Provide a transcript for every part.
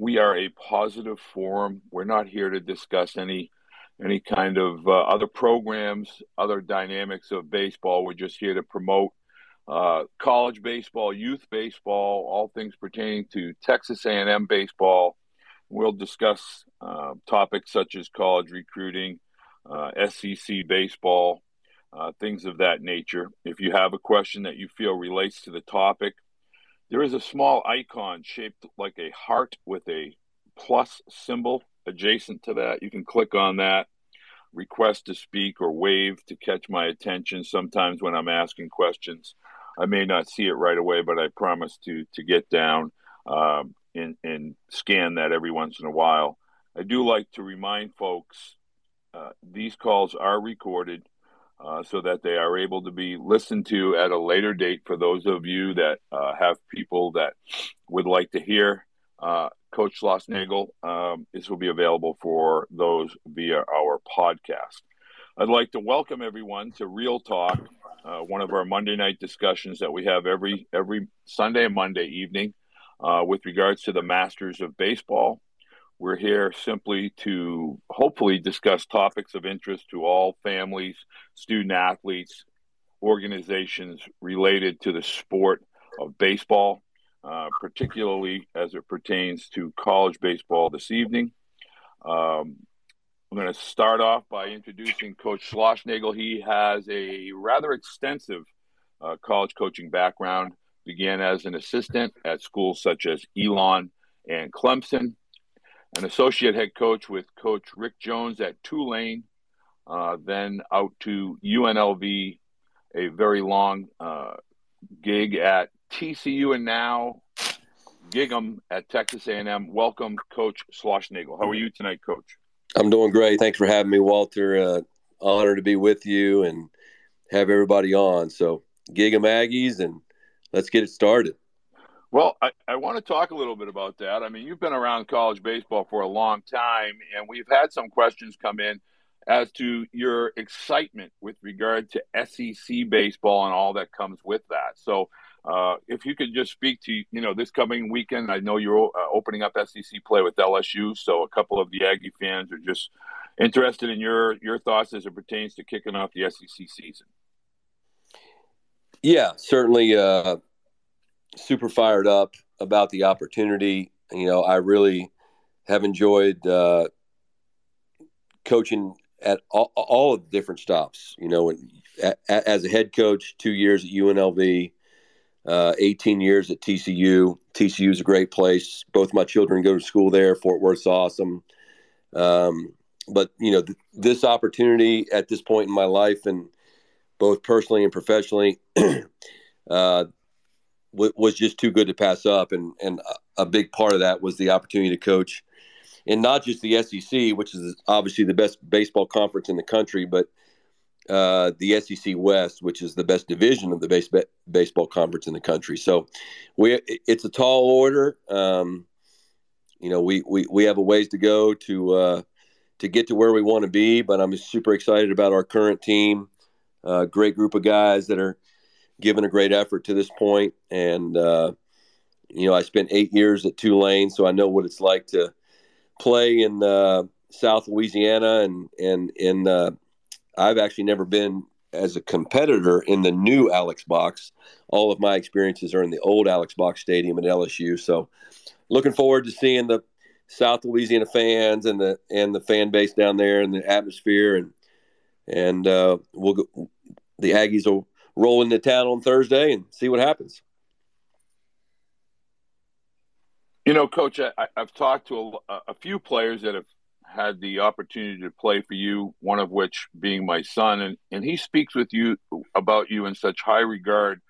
we are a positive forum. We're not here to discuss any any kind of uh, other programs, other dynamics of baseball. We're just here to promote uh, college baseball, youth baseball, all things pertaining to Texas A&M baseball. We'll discuss uh, topics such as college recruiting, uh, SEC baseball, uh, things of that nature. If you have a question that you feel relates to the topic, there is a small icon shaped like a heart with a plus symbol adjacent to that. You can click on that, request to speak or wave to catch my attention. Sometimes when I'm asking questions, I may not see it right away, but I promise to to get down um, and, and scan that every once in a while. I do like to remind folks uh, these calls are recorded uh, so that they are able to be listened to at a later date for those of you that uh, have people that would like to hear uh, Coach Schlossnagle. Um, this will be available for those via our podcast. I'd like to welcome everyone to Real Talk, uh, one of our Monday night discussions that we have every every Sunday and Monday evening uh, with regards to the Masters of Baseball. We're here simply to hopefully discuss topics of interest to all families, student athletes, organizations related to the sport of baseball, uh, particularly as it pertains to college baseball this evening. Um, I'm going to start off by introducing Coach Schlossnagle. He has a rather extensive uh, college coaching background. Began as an assistant at schools such as Elon and Clemson an associate head coach with Coach Rick Jones at Tulane, uh, then out to UNLV, a very long uh, gig at TCU, and now Gig'em at Texas A&M. Welcome, Coach Schlossnagle. How are you tonight, Coach? I'm doing great. Thanks for having me, Walter. Uh, honored to be with you and have everybody on. So, Gig'em Aggies, and let's get it started. Well, I, I want to talk a little bit about that. I mean, you've been around college baseball for a long time, and we've had some questions come in as to your excitement with regard to SEC baseball and all that comes with that. So, uh, if you could just speak to you know this coming weekend, I know you're uh, opening up SEC play with LSU, so a couple of the Aggie fans are just interested in your your thoughts as it pertains to kicking off the SEC season. Yeah, certainly. Uh, super fired up about the opportunity. You know, I really have enjoyed uh, coaching at all, all, of the different stops. You know, as a head coach, two years at UNLV, uh, 18 years at TCU. TCU is a great place. Both my children go to school there. Fort Worth's awesome. Um, but you know, th- this opportunity at this point in my life, and both personally and professionally, uh, w- was just too good to pass up. And and a big part of that was the opportunity to coach, and not just the SEC, which is obviously the best baseball conference in the country, but uh, the SEC West, which is the best division of the base, baseball conference in the country. So we it's a tall order. Um, you know, we, we we have a ways to go to uh, to get to where we want to be, but I'm super excited about our current team. Uh, great group of guys that are given a great effort to this point, and uh, you know I spent eight years at Tulane, so I know what it's like to play in uh, South Louisiana, and and in uh, I've actually never been as a competitor in the new Alex Box. All of my experiences are in the old Alex Box Stadium at LSU. So, looking forward to seeing the South Louisiana fans and the and the fan base down there and the atmosphere and and uh, we'll go, the Aggies will roll into town on Thursday and see what happens. You know, Coach, I, have talked to a, a, few players that have had the opportunity to play for you. One of which being my son, and and he speaks with you about you in such high regard.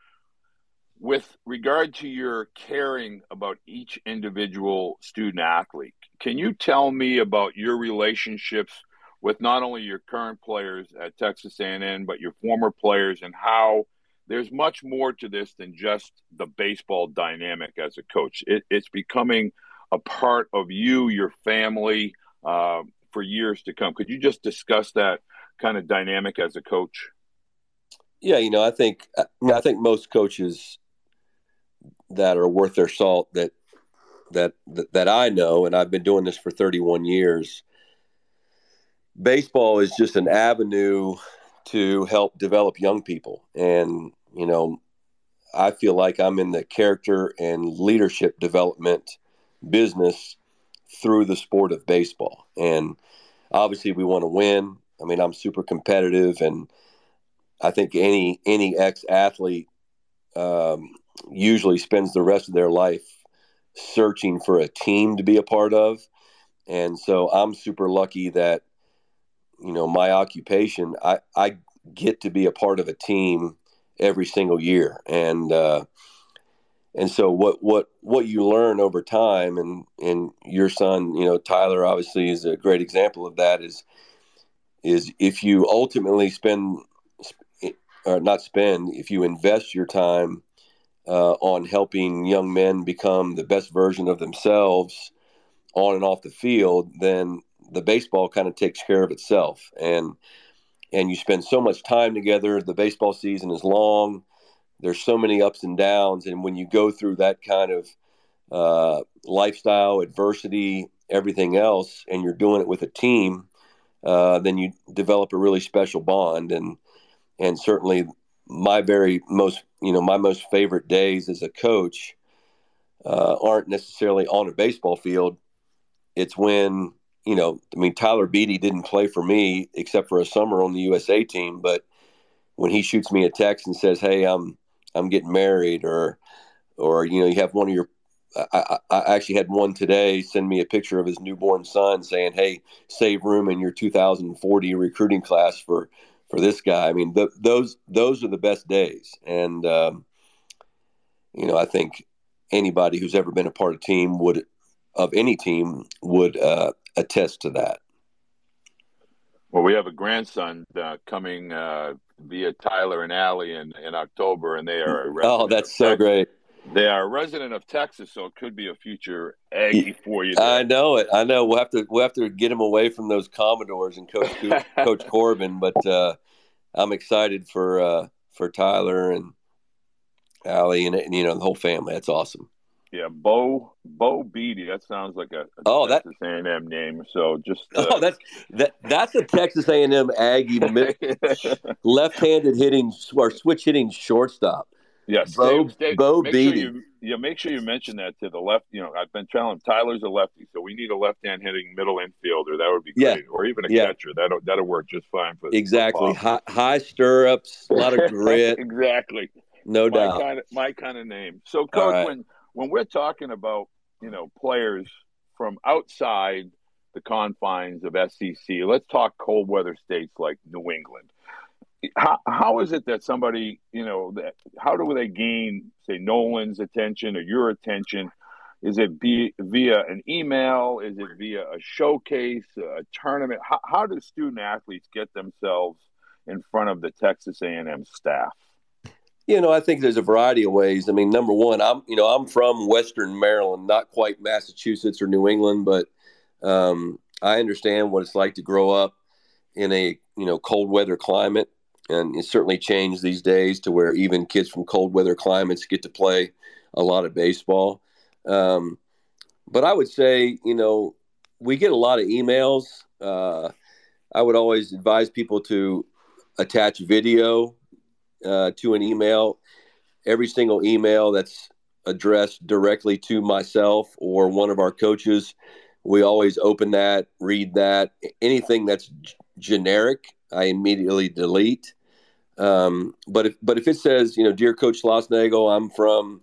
With regard to your caring about each individual student athlete, can you tell me about your relationships with not only your current players at Texas A&M but your former players and how there's much more to this than just the baseball dynamic as a coach. It, it's becoming a part of you, your family, uh, for years to come. Could you just discuss that kind of dynamic as a coach? Yeah, you know, I think I think most coaches that are worth their salt that that that I know, and I've been doing this for 31 years. Baseball is just an avenue to help develop young people, and you know, I feel like I'm in the character and leadership development business through the sport of baseball. And obviously, we want to win. I mean, I'm super competitive, and I think any any ex athlete um, usually spends the rest of their life searching for a team to be a part of. And so I'm super lucky that, you know, my occupation, I, I get to be a part of a team every single year. And, uh, and so what, what, what you learn over time and, and your son, you know, Tyler obviously is a great example of that is, is if you ultimately spend or not spend, if you invest your time uh, on helping young men become the best version of themselves on and off the field, then the baseball kind of takes care of itself. And and you spend so much time together. The baseball season is long. There's so many ups and downs, and when you go through that kind of uh, lifestyle, adversity, everything else, and you're doing it with a team, uh, then you develop a really special bond. And and certainly my very most you know my most favorite days as a coach uh, aren't necessarily on a baseball field. It's when you know I mean Tyler Beede didn't play for me except for a summer on the USA team, but when he shoots me a text and says, "Hey, I'm I'm getting married," or or you know you have one of your I, I, actually had one today send me a picture of his newborn son saying, "Hey, save room in your 2040 recruiting class for for this guy. I mean, those those are the best days, and um, you know, I think anybody who's ever been a part of team would of any team would uh, attest to that. Well, we have a grandson uh, coming uh, via Tyler and Allie in, in October, and they are. Oh, that's so great! They are a resident of Texas, so it could be a future Aggie for you. There. I know it. I know. We'll have to we'll have to get him away from those Commodores and Coach Coach Corbin, but uh, I'm excited for uh, for Tyler and Allie and, and, you know the whole family. That's awesome. Yeah, Bo Bo Beede. That sounds like a, a oh Texas that A&M name. So just uh, oh that's that that's a Texas A&M Aggie left-handed hitting or switch hitting shortstop. Yes, Bo, Dave, Bo make Beede. Sure you, yeah, make sure you mention that to the left. You know, I've been telling him Tyler's a lefty, so we need a left-hand hitting middle infielder. That would be great, yeah. or even a yeah. catcher. That'll that'll work just fine for exactly high, high, stirrups, a lot of grit. exactly, no my doubt. Kind of, my kind of name. So, coach, right. when when we're talking about you know players from outside the confines of SEC, let's talk cold weather states like New England. How, how is it that somebody you know that how do they gain say nolan's attention or your attention? Is it be, via an email? Is it via a showcase a tournament? How, how do student athletes get themselves in front of the texas a&m staff you know i think there's a variety of ways i mean number one i'm you know i'm from western maryland not quite massachusetts or new england but um, i understand what it's like to grow up in a you know cold weather climate and it's certainly changed these days to where even kids from cold weather climates get to play a lot of baseball. Um, but I would say, you know, we get a lot of emails. Uh, I would always advise people to attach video uh, to an email. Every single email that's addressed directly to myself or one of our coaches, we always open that, read that. Anything that's g- generic, I immediately delete. Um, but if but if it says, you know, dear Coach Schlossnagle, I'm from,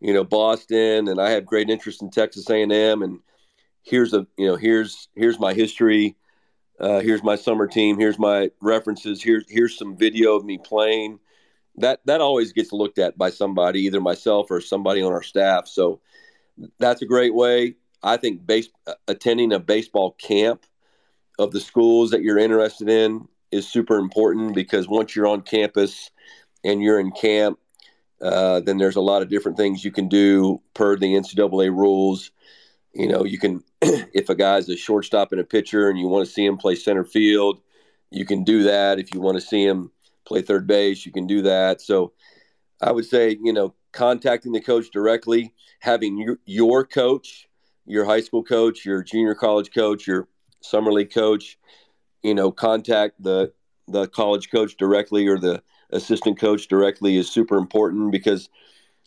you know, Boston, and I have great interest in Texas A&M, and here's a, you know, here's here's my history, uh, here's my summer team, here's my references, here's here's some video of me playing. That that always gets looked at by somebody, either myself or somebody on our staff. So that's a great way. I think base attending a baseball camp of the schools that you're interested in is super important because once you're on campus and you're in camp, uh, then there's a lot of different things you can do per the NCAA rules. You know, you can, if a guy's a shortstop and a pitcher and you want to see him play center field, you can do that. If you want to see him play third base, you can do that. So I would say, you know, contacting the coach directly, having your, your coach your high school coach, your junior college coach, your summer league coach, you know, contact the the college coach directly or the assistant coach directly is super important because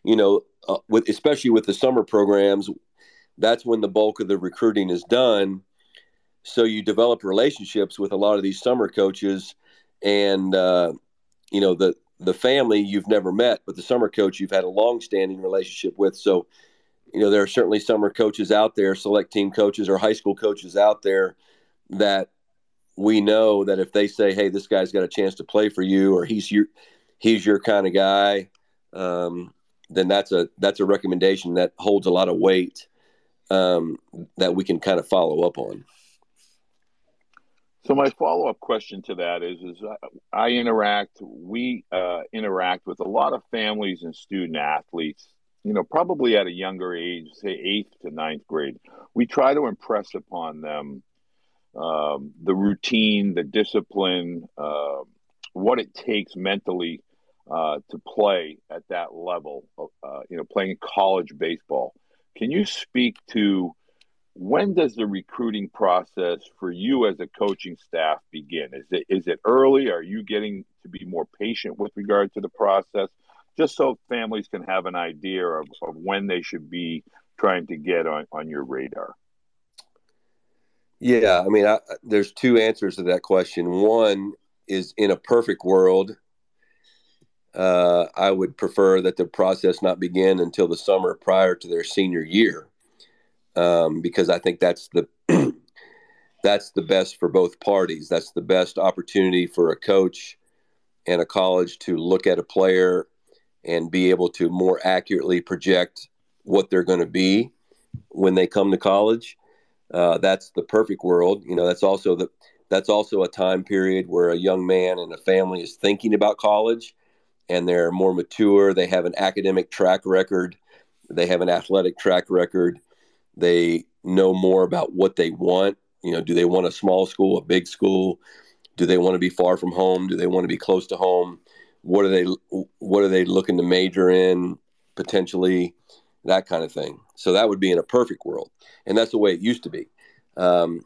you know uh, with especially with the summer programs that's when the bulk of the recruiting is done so you develop relationships with a lot of these summer coaches and uh, you know the the family you've never met but the summer coach you've had a long standing relationship with so you know there are certainly summer coaches out there select team coaches or high school coaches out there that we know that if they say, "Hey, this guy's got a chance to play for you," or he's your he's your kind of guy, um, then that's a that's a recommendation that holds a lot of weight um, that we can kind of follow up on. So my follow up question to that is: is I interact, we uh, interact with a lot of families and student athletes. You know, probably at a younger age, say eighth to ninth grade. We try to impress upon them um, the routine, the discipline, uh, what it takes mentally uh, to play at that level, uh, you know, playing college baseball. Can you speak to when does the recruiting process for you as a coaching staff begin? Is it is it early? Are you getting to be more patient with regard to the process? Just so families can have an idea of, of when they should be trying to get on, on your radar. Yeah, I mean, I, there's two answers to that question. One is in a perfect world, uh, I would prefer that the process not begin until the summer prior to their senior year, um, because I think that's the that's the best for both parties. That's the best opportunity for a coach and a college to look at a player and be able to more accurately project what they're going to be when they come to college uh, that's the perfect world. You know, that's also the that's also a time period where a young man and a family is thinking about college, and they're more mature. They have an academic track record. They have an athletic track record. They know more about what they want. You know, do they want a small school, a big school? Do they want to be far from home? Do they want to be close to home? What are they What are they looking to major in potentially? That kind of thing. So that would be in a perfect world and that's the way it used to be. Um,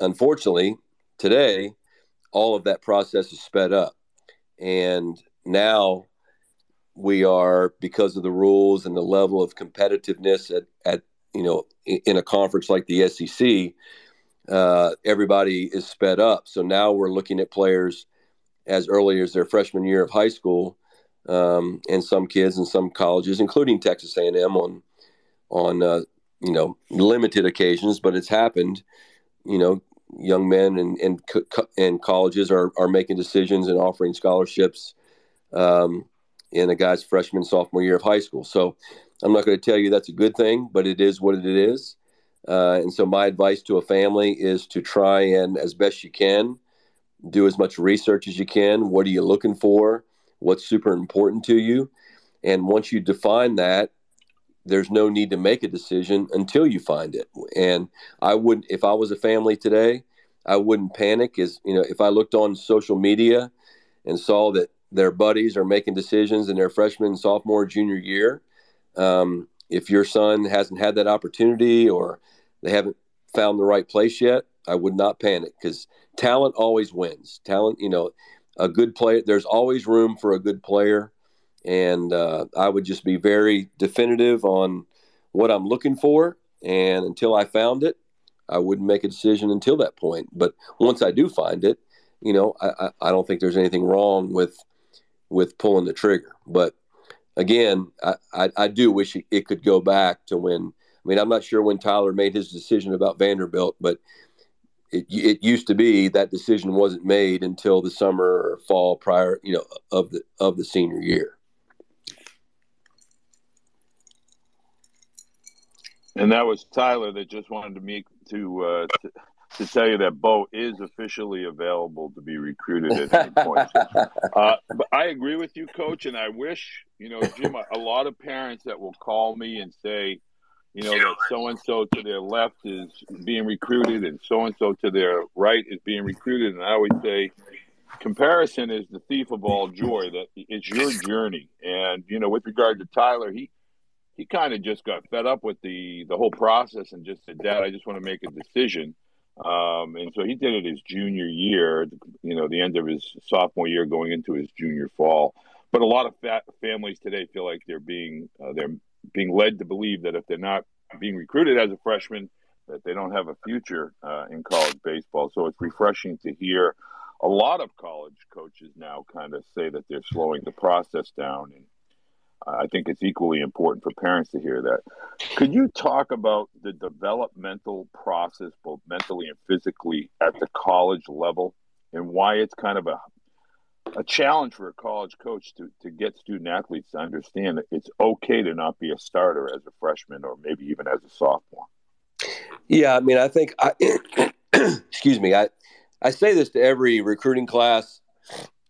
unfortunately, today, all of that process is sped up, and now we are because of the rules and the level of competitiveness at, at you know in a conference like the SEC, uh, everybody is sped up. So now we're looking at players as early as their freshman year of high school, um, and some kids in some colleges, including Texas A&M, on on uh, you know limited occasions, but it's happened. You know, young men and and, and colleges are are making decisions and offering scholarships um, in a guy's freshman sophomore year of high school. So I'm not going to tell you that's a good thing, but it is what it is. Uh, and so my advice to a family is to try and as best you can do as much research as you can. What are you looking for? What's super important to you? And once you define that, there's no need to make a decision until you find it. And I wouldn't, if I was a family today, I wouldn't panic. Is you know, if I looked on social media and saw that their buddies are making decisions in their freshman, sophomore, junior year, um, if your son hasn't had that opportunity or they haven't found the right place yet, I would not panic because talent always wins. Talent, you know, a good player. There's always room for a good player and uh, I would just be very definitive on what I'm looking for. And until I found it, I wouldn't make a decision until that point. But once I do find it, you know, I, I don't think there's anything wrong with with pulling the trigger. But again, I, I, I do wish it could go back to when. I mean, I'm not sure when Tyler made his decision about Vanderbilt, but it, it used to be that decision wasn't made until the summer or fall prior, you know, of the of the senior year. And that was Tyler that just wanted to meet to, uh, to to tell you that Bo is officially available to be recruited at any point. uh, but I agree with you, Coach, and I wish you know, Jim, a, a lot of parents that will call me and say, you know, that so and so to their left is being recruited, and so and so to their right is being recruited, and I always say. Comparison is the thief of all joy. That it's your journey, and you know, with regard to Tyler, he he kind of just got fed up with the the whole process and just said, "Dad, I just want to make a decision." Um, and so he did it his junior year, you know, the end of his sophomore year, going into his junior fall. But a lot of families today feel like they're being uh, they're being led to believe that if they're not being recruited as a freshman, that they don't have a future uh, in college baseball. So it's refreshing to hear a lot of college coaches now kind of say that they're slowing the process down and I think it's equally important for parents to hear that. Could you talk about the developmental process, both mentally and physically, at the college level, and why it's kind of a a challenge for a college coach to, to get student athletes to understand that it's okay to not be a starter as a freshman or maybe even as a sophomore? Yeah, I mean, I think I excuse me, I I say this to every recruiting class.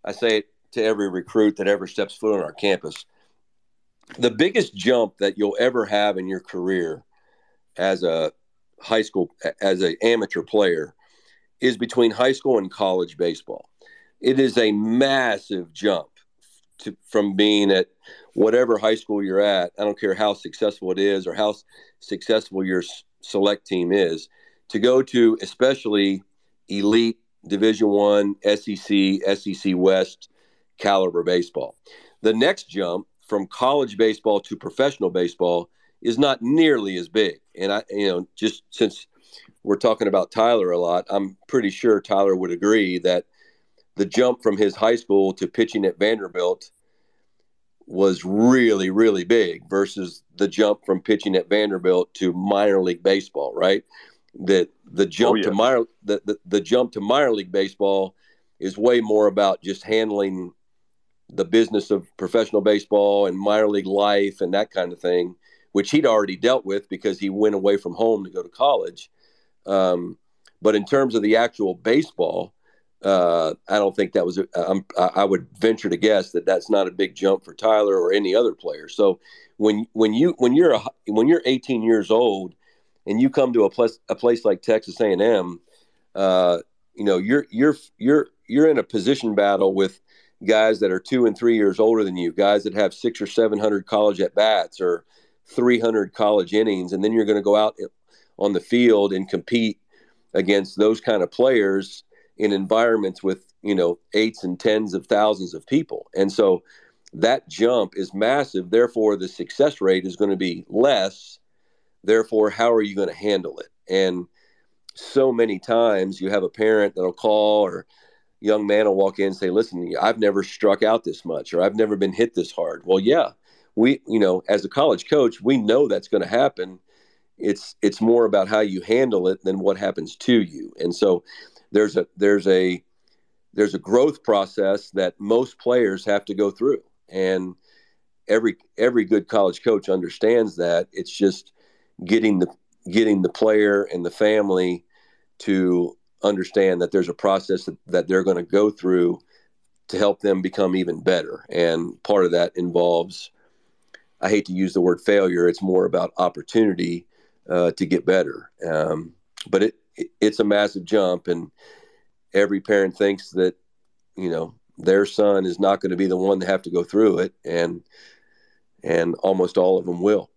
I say it to every recruit that ever steps foot on our campus the biggest jump that you'll ever have in your career as a high school as an amateur player is between high school and college baseball. It is a massive jump to, from being at whatever high school you're at. I don't care how successful it is or how successful your select team is to go to especially elite division 1 SEC SEC West caliber baseball. The next jump from college baseball to professional baseball is not nearly as big. And I, you know, just since we're talking about Tyler a lot, I'm pretty sure Tyler would agree that the jump from his high school to pitching at Vanderbilt was really, really big versus the jump from pitching at Vanderbilt to minor league baseball, right? That the jump oh, yeah. to minor the, the, the jump to minor league baseball is way more about just handling the business of professional baseball and minor league life and that kind of thing, which he'd already dealt with because he went away from home to go to college. Um, but in terms of the actual baseball, uh, I don't think that was. A, I would venture to guess that that's not a big jump for Tyler or any other player. So when when you when you're a, when you're 18 years old and you come to a place a place like Texas A&M, uh, you know you're you're you're you're in a position battle with guys that are two and three years older than you, guys that have six or seven hundred college at bats or three hundred college innings, and then you're going to go out on the field and compete against those kind of players in environments with you know eights and tens of thousands of people, and so that jump is massive. Therefore, the success rate is going to be less. Therefore, how are you going to handle it? And so many times you have a parent that'll call or young man will walk in and say, "Listen, I've never struck out this much, or I've never been hit this hard." Well, yeah, we, you know, as a college coach, we know that's going to happen. It's it's more about how you handle it than what happens to you, and so there's a there's a there's a growth process that most players have to go through, and every every good college coach understands that. It's just getting the getting the player and the family to understand that there's a process that, that they're going to go through to help them become even better. And part of that involves, I hate to use the word failure, it's more about opportunity uh, to get better. Um, but it, it, it's a massive jump, and every parent thinks that, you know, their son is not going to be the one to have to go through it. And, and almost all of them will.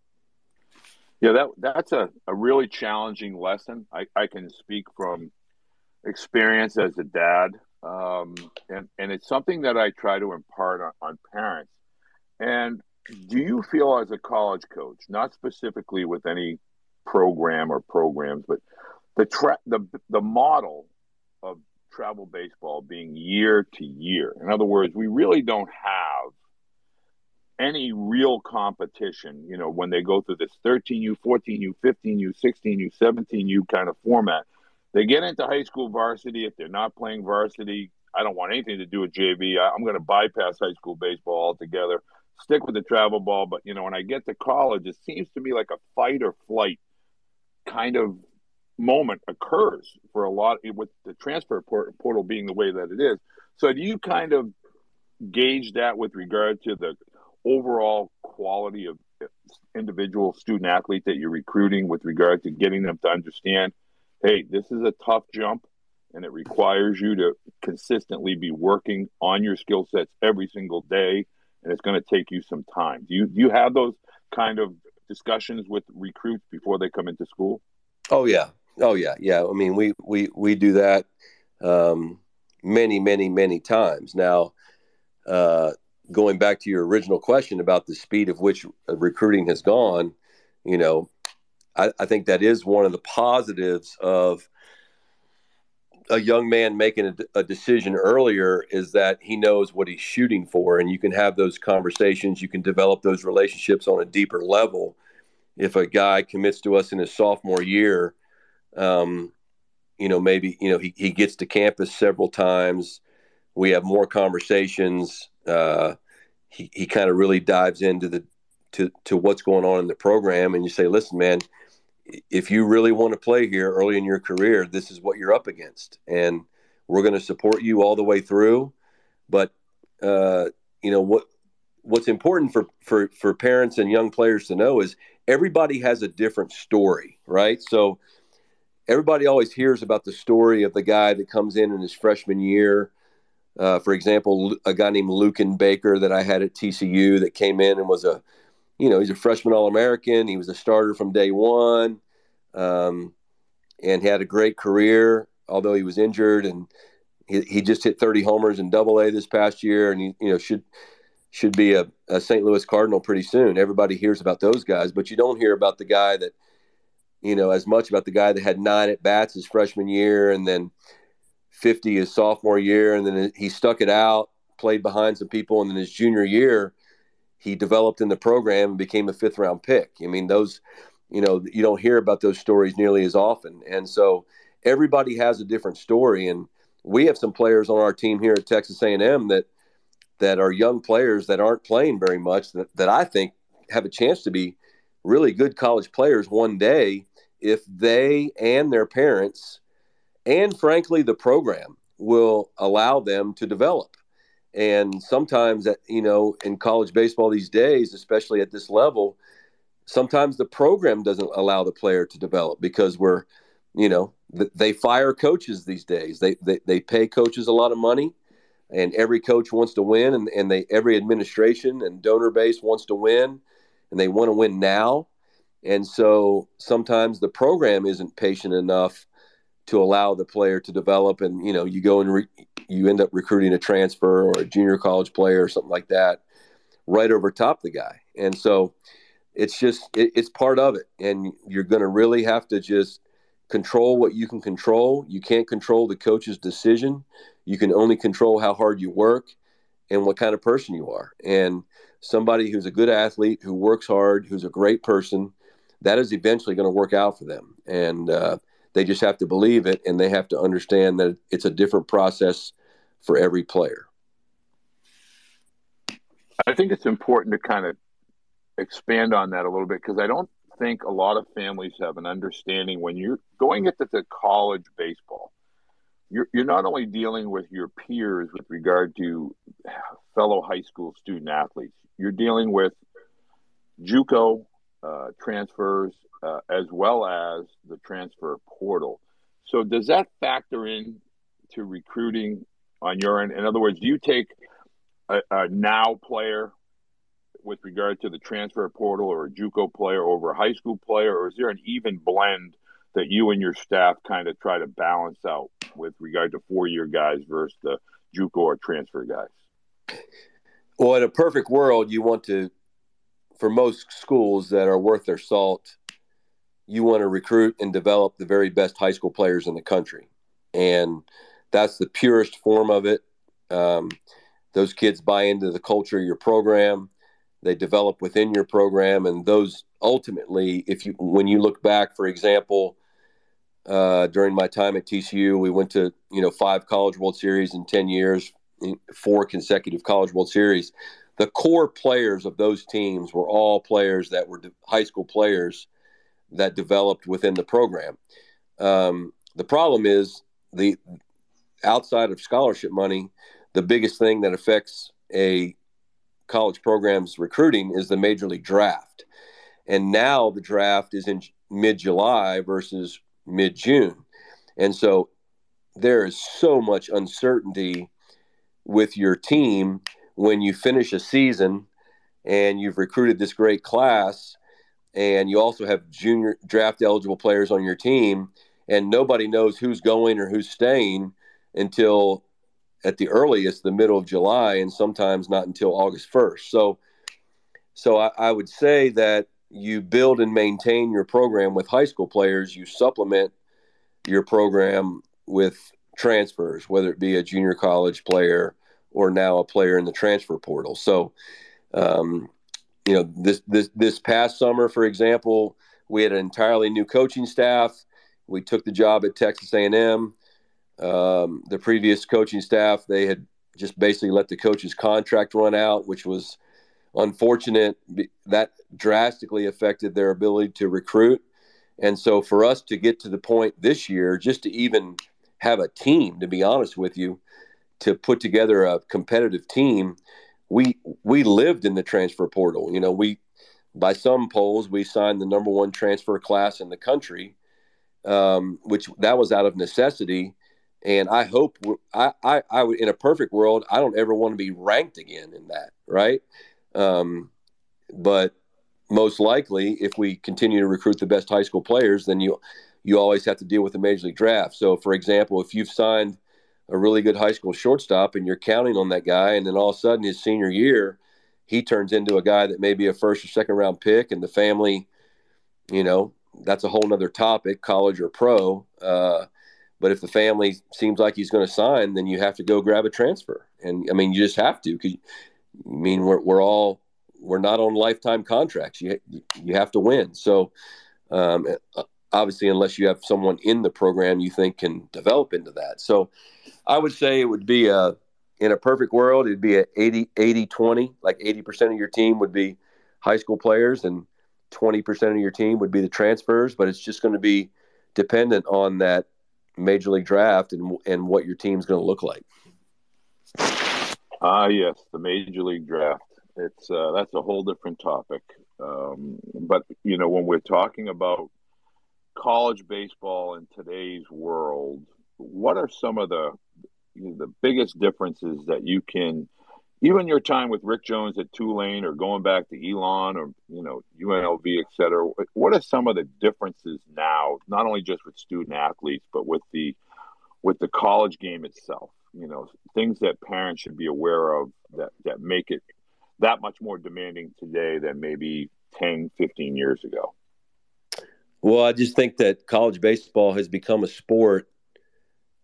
Yeah, that that's a, a really challenging lesson. I, I can speak from experience as a dad, um, and and it's something that I try to impart on, on parents. And do you feel as a college coach, not specifically with any program or programs, but the tra- the the model of travel baseball being year to year. In other words, we really don't have any real competition, you know, when they go through this 13U, 14U, 15U, 16U, 17U kind of format. They get into high school varsity. If they're not playing varsity, I don't want anything to do with JV. I, I'm going to bypass high school baseball altogether. Stick with the travel ball. But, you know, when I get to college, it seems to me like a fight or flight kind of moment occurs for a lot with the transfer portal being the way that it is. So do you kind of gauge that with regard to the overall quality of eh, individual student athlete that you're recruiting with regard to getting them to understand – hey, this is a tough jump and it requires you to consistently be working on your skill sets every single day and it's going to take you some time. Do you do you have those kind of discussions with recruits before they come into school? Oh yeah, oh yeah, yeah. I mean, we we we do that um, many, many, many times. Now, uh, going back to your original question about the speed of which recruiting has gone, you know, I, I think that is one of the positives of a young man making a, a, decision earlier is that he knows what he's shooting for. And you can have those conversations you can develop those relationships on a deeper level. If a guy commits to us in his sophomore year um, you know maybe you know he, he gets to campus several times. We have more conversations. Uh, he, he kind of really dives into the to, to what's going on in the program. And you say listen man if you really want to play here early in your career, this is what you're up against, and we're going to support you all the way through. But uh, you know what what's important for for for parents and young players to know is everybody has a different story, right? So everybody always hears about the story of the guy that comes in in his freshman year. Uh, for example, a guy named Luken Baker that I had at TCU that came in and was a you know, he's a freshman All American. He was a starter from day one, um, and had a great career. Although he was injured, and he, he just hit 30 homers in Double A this past year, and he you know should should be a, a St. Louis Cardinal pretty soon. Everybody hears about those guys, but you don't hear about the guy that you know as much about the guy that had nine at bats his freshman year, and then 50 his sophomore year, and then he stuck it out, played behind some people, and then his junior year he developed in the program and became a fifth round pick. I mean, those, you know, you don't hear about those stories nearly as often. And so everybody has a different story. And we have some players on our team here at Texas A&M that, that are young players that aren't playing very much that, that I think have a chance to be really good college players one day if they and their parents and frankly the program will allow them to develop and sometimes, that you know, in college baseball these days, especially at this level, sometimes the program doesn't allow the player to develop because we're, you know, they fire coaches these days. They, they they pay coaches a lot of money, and every coach wants to win, and, and they every administration and donor base wants to win, and they want to win now. And so sometimes the program isn't patient enough to allow the player to develop and you know you go and re- you end up recruiting a transfer or a junior college player or something like that right over top the guy. And so it's just it, it's part of it. And you're going to really have to just control what you can control. You can't control the coach's decision. You can only control how hard you work and what kind of person you are. And somebody who's a good athlete who works hard who's a great person that is eventually going to work out for them. And uh, they just have to believe it and they have to understand that it's a different process for every player. I think it's important to kind of expand on that a little bit because I don't think a lot of families have an understanding when you're going into the college baseball. You're, you're not only dealing with your peers with regard to fellow high school student athletes, you're dealing with JUCO uh, transfers uh, as well as the transfer portal. So does that factor in to recruiting on your end? In other words, do you take a, a now player with regard to the transfer portal or a JUCO player over a high school player, or is there an even blend that you and your staff kind of try to balance out with regard to four-year guys versus the JUCO or transfer guys? Well, in a perfect world, you want to, for most schools that are worth their salt, you want to recruit and develop the very best high school players in the country. And that's the purest form of it. Um, those kids buy into the culture of your program. They develop within your program, and those ultimately, if you when you look back, for example, uh, during my time at TCU, we went to you know five College World Series in ten years, four consecutive College World Series. The core players of those teams were all players that were high school players that developed within the program. Um, the problem is the outside of scholarship money, the biggest thing that affects a college program's recruiting is the major league draft. And now the draft is in mid July versus mid June. And so there is so much uncertainty with your team when you finish a season and you've recruited this great class and you also have junior draft eligible players on your team, and nobody knows who's going or who's staying until at the earliest the middle of July, and sometimes not until August first. So, so I, I would say that you build and maintain your program with high school players. You supplement your program with transfers, whether it be a junior college player or now a player in the transfer portal. So, um, you know, this this this past summer, for example, we had an entirely new coaching staff. We took the job at Texas A&M. Um, the previous coaching staff they had just basically let the coach's contract run out, which was unfortunate. That drastically affected their ability to recruit. And so, for us to get to the point this year, just to even have a team, to be honest with you, to put together a competitive team, we we lived in the transfer portal. You know, we by some polls we signed the number one transfer class in the country, um, which that was out of necessity. And I hope I, I I would in a perfect world I don't ever want to be ranked again in that right. Um, but most likely, if we continue to recruit the best high school players, then you you always have to deal with the major league draft. So, for example, if you've signed a really good high school shortstop and you're counting on that guy, and then all of a sudden his senior year, he turns into a guy that may be a first or second round pick, and the family, you know, that's a whole nother topic, college or pro. Uh, but if the family seems like he's going to sign, then you have to go grab a transfer, and I mean, you just have to because I mean we're we're all we're not on lifetime contracts. You you have to win. So um, obviously, unless you have someone in the program you think can develop into that. So I would say it would be a in a perfect world, it'd be a 80, 80 20, like 80% of your team would be high school players and 20% of your team would be the transfers, but it's just going to be dependent on that major league draft and, and what your team's going to look like. Ah, yes, the major league draft. It's uh, that's a whole different topic. Um, but you know, when we're talking about college baseball in today's world, what are some of the the biggest differences that you can even your time with Rick Jones at Tulane or going back to Elon or you know UNLV et cetera what are some of the differences now not only just with student athletes but with the with the college game itself? You know things that parents should be aware of that that make it that much more demanding today than maybe 10 15 years ago. Well i just think that college baseball has become a sport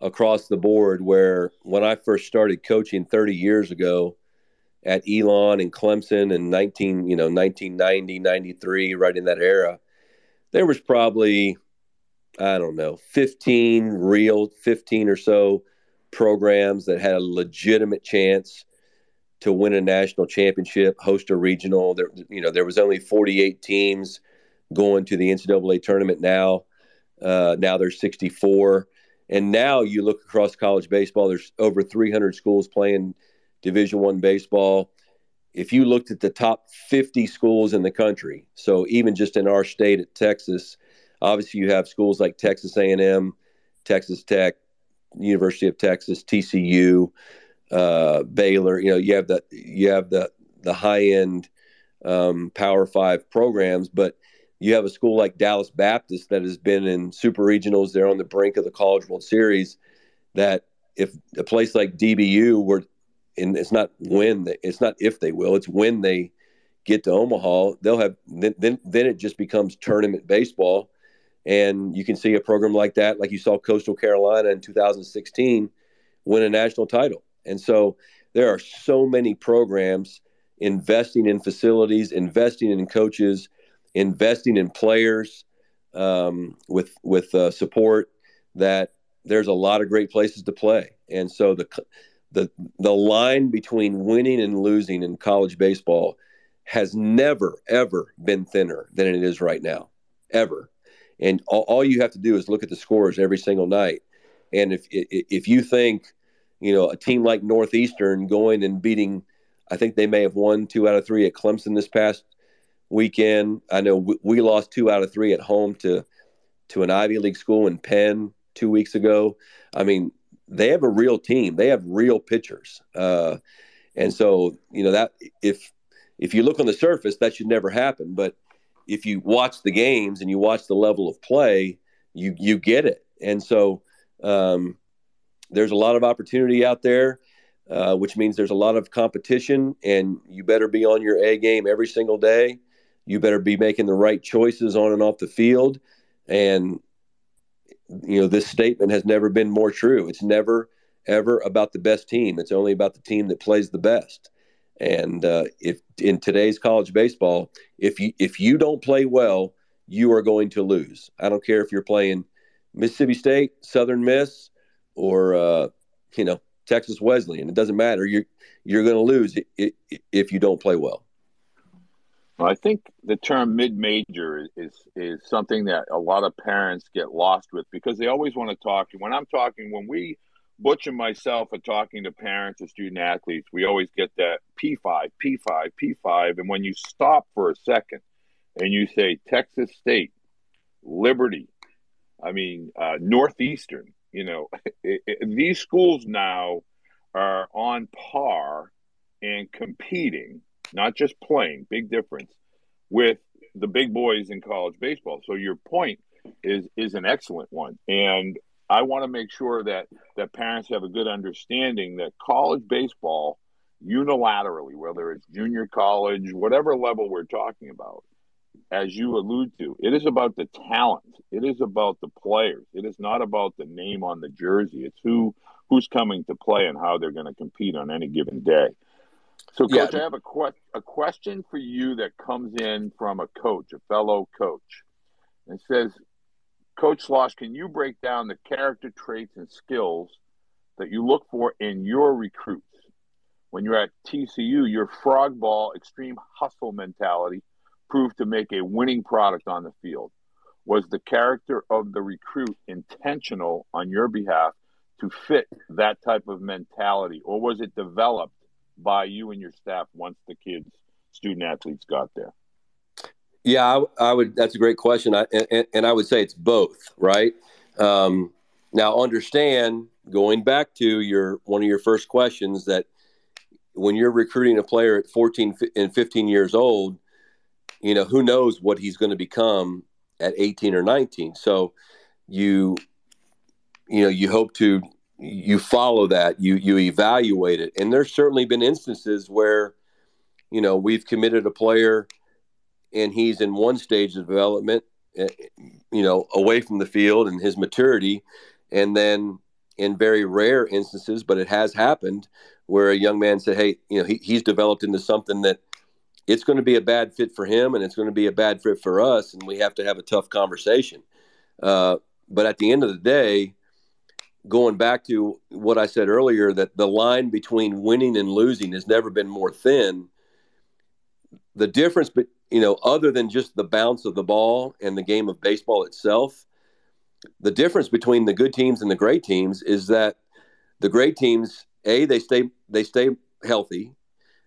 across the board where when I first started coaching 30 years ago at Elon and Clemson in 19, you know, 1990, 93, right in that era, there was probably, I don't know, 15 real, 15 or so programs that had a legitimate chance to win a national championship, host a regional. There, you know, there was only 48 teams going to the NCAA tournament now. Uh, now there's 64. And now you look across college baseball, there's over 300 schools playing Division One baseball. If you looked at the top 50 schools in the country, so even just in our state at Texas, obviously you have schools like Texas A&M, Texas Tech, University of Texas, TCU, uh, Baylor. You know, you have the you have the the high end um, Power Five programs, but you have a school like Dallas Baptist that has been in super regionals. They're on the brink of the College World Series. That if a place like DBU were, and it's not when they, it's not if they will, it's when they get to Omaha, they'll have then then, then it just becomes tournament baseball, and you can see a program like that, like you saw Coastal Carolina in 2016 win a national title. And so there are so many programs investing in facilities, investing in coaches investing in players um, with with uh, support that there's a lot of great places to play, and so the the the line between winning and losing in college baseball has never ever been thinner than it is right now, ever. And all, all you have to do is look at the scores every single night, and if if you think, you know, a team like Northeastern going and beating, I think they may have won two out of three at Clemson this past weekend. I know we, lost two out of three at home to to an Ivy League school in Penn two weeks ago. I mean, they have a real team. They have real pitchers, uh, and so you know that if if you look on the surface, that should never happen. But if you watch the games and you watch the level of play, you you get it. And so um, there's a lot of opportunity out there, uh, which means there's a lot of competition, and you better be on your A game every single day. You better be making the right choices on and off the field. And you know, this statement has never been more true. It's never ever about the best team. It's only about the team that plays the best. And uh, if in today's college baseball, if you if you don't play well, you are going to lose. I don't care if you're playing Mississippi State, Southern Miss, or uh, you know Texas Wesleyan. It doesn't matter. You're you're going to lose if you don't play well. I think the term mid-major is is something that a lot of parents get lost with because they always want to talk. When I'm talking, when we Butch and myself are talking to parents of student athletes, we always get that P5, P5, P5. And when you stop for a second and you say Texas State, Liberty, I mean, uh, Northeastern, you know, it, it, these schools now are on par and competing, not just playing, big difference, with the big boys in college baseball. So your point is is an excellent one. And I want to make sure that that parents have a good understanding that college baseball unilaterally, whether it's junior college, whatever level we're talking about, as you allude to, it is about the talent. It is about the players. It is not about the name on the jersey. It's who who's coming to play and how they're going to compete on any given day. So, coach, yeah. I have a que- a question for you that comes in from a coach, a fellow coach. It says, Coach Schloss, can you break down the character traits and skills that you look for in your recruits? When you're at TCU, your frog ball, extreme hustle mentality proved to make a winning product on the field. Was the character of the recruit intentional on your behalf to fit that type of mentality, or was it developed by you and your staff once the kids, student athletes, got there? Yeah, I, I, would. That's a great question, I, and, and, I would say it's both, right? Um, now, understand going back to your one of your first questions that when you're recruiting a player at 14 and 15 years old, you know who knows what he's going to become at 18 or 19. So you you know you hope to you follow that you you evaluate it, and there's certainly been instances where you know we've committed a player and he's in one stage of development, eh, you know, away from the field and his maturity, and then in very rare instances, but it has happened where a young man said, "Hey, you know, he, he's developed into something that it's going to be a bad fit for him, and it's going to be a bad fit for us, and we have to have a tough conversation." Uh, but at the end of the day, going back to what I said earlier, that the line between winning and losing has never been more thin. The difference, but you know, other than just the bounce of the ball and the game of baseball itself, the difference between the good teams and the great teams is that the great teams, a they stay they stay healthy,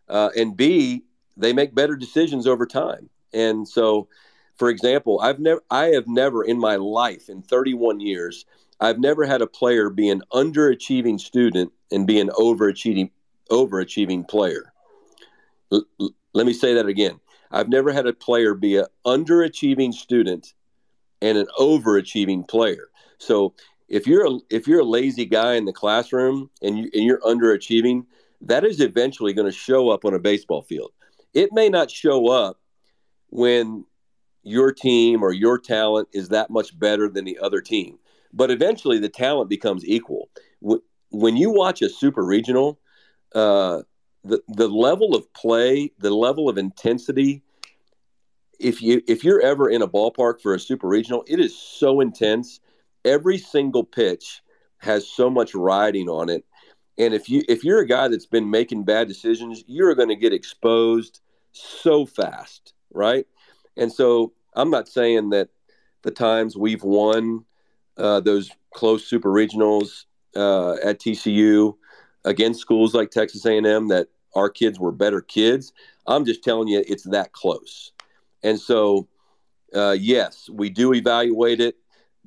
uh, and b they make better decisions over time. And so, for example, I've never I have never in my life in 31 years I've never had a player be an underachieving student and be an overachieving overachieving player. L- let me say that again. I've never had a player be an underachieving student and an overachieving player. So if you're a, if you're a lazy guy in the classroom and you and you're underachieving, that is eventually going to show up on a baseball field. It may not show up when your team or your talent is that much better than the other team, but eventually the talent becomes equal. When you watch a super regional, uh, the the level of play, the level of intensity. If you if you're ever in a ballpark for a super regional, it is so intense. Every single pitch has so much riding on it. And if you if you're a guy that's been making bad decisions, you're going to get exposed so fast, right? And so I'm not saying that the times we've won uh, those close super regionals uh, at TCU against schools like Texas A&M that our kids were better kids. I'm just telling you, it's that close. And so, uh, yes, we do evaluate it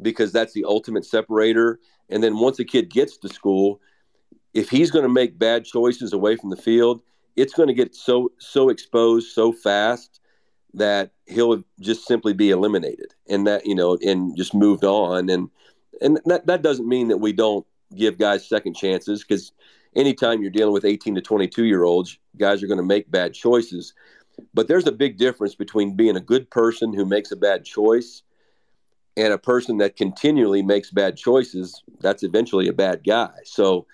because that's the ultimate separator. And then once a kid gets to school, if he's going to make bad choices away from the field, it's going to get so so exposed so fast that he'll just simply be eliminated and that you know and just moved on. And and that that doesn't mean that we don't give guys second chances because anytime you're dealing with 18 to 22 year olds guys are going to make bad choices. But there's a big difference between being a good person who makes a bad choice and a person that continually makes bad choices that's eventually a bad guy. So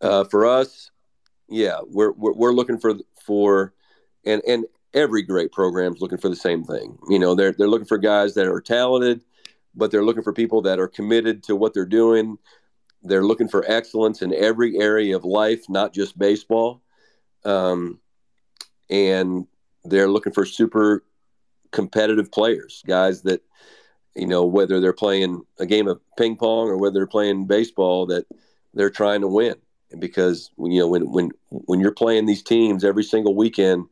uh, for us yeah we're, we're, we're looking for for and and every great program is looking for the same thing. You know, they're they're looking for guys that are talented, but they're looking for people that are committed to what they're doing. They're looking for excellence in every area of life, not just baseball. Um, and they're looking for super competitive players, guys that, you know, whether they're playing a game of ping pong or whether they're playing baseball, that they're trying to win. Because you know, when when when you're playing these teams every single weekend,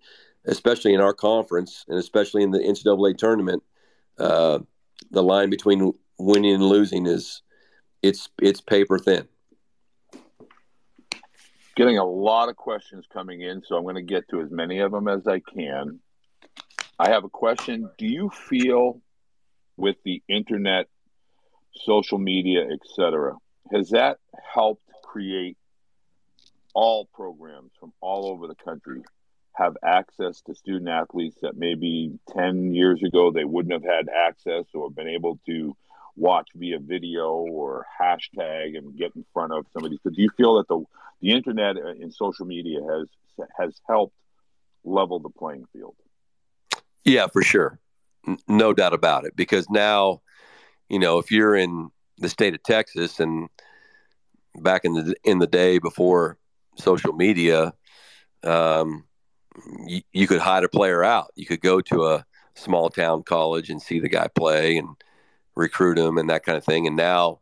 especially in our conference and especially in the NCAA tournament, uh, the line between winning and losing is it's it's paper thin. Getting a lot of questions coming in, so I'm going to get to as many of them as I can. I have a question. Do you feel with the internet, social media, etc., has that helped create all programs from all over the country have access to student athletes that maybe 10 years ago they wouldn't have had access or been able to watch via video or hashtag and get in front of somebody. So do you feel that the the internet and social media has has helped level the playing field? Yeah for sure. No doubt about it. Because now you know if you're in the state of texas and back in the in the day before social media um, you, you could hide a player out. You could go to a small town college and see the guy play and recruit him and that kind of thing. And now,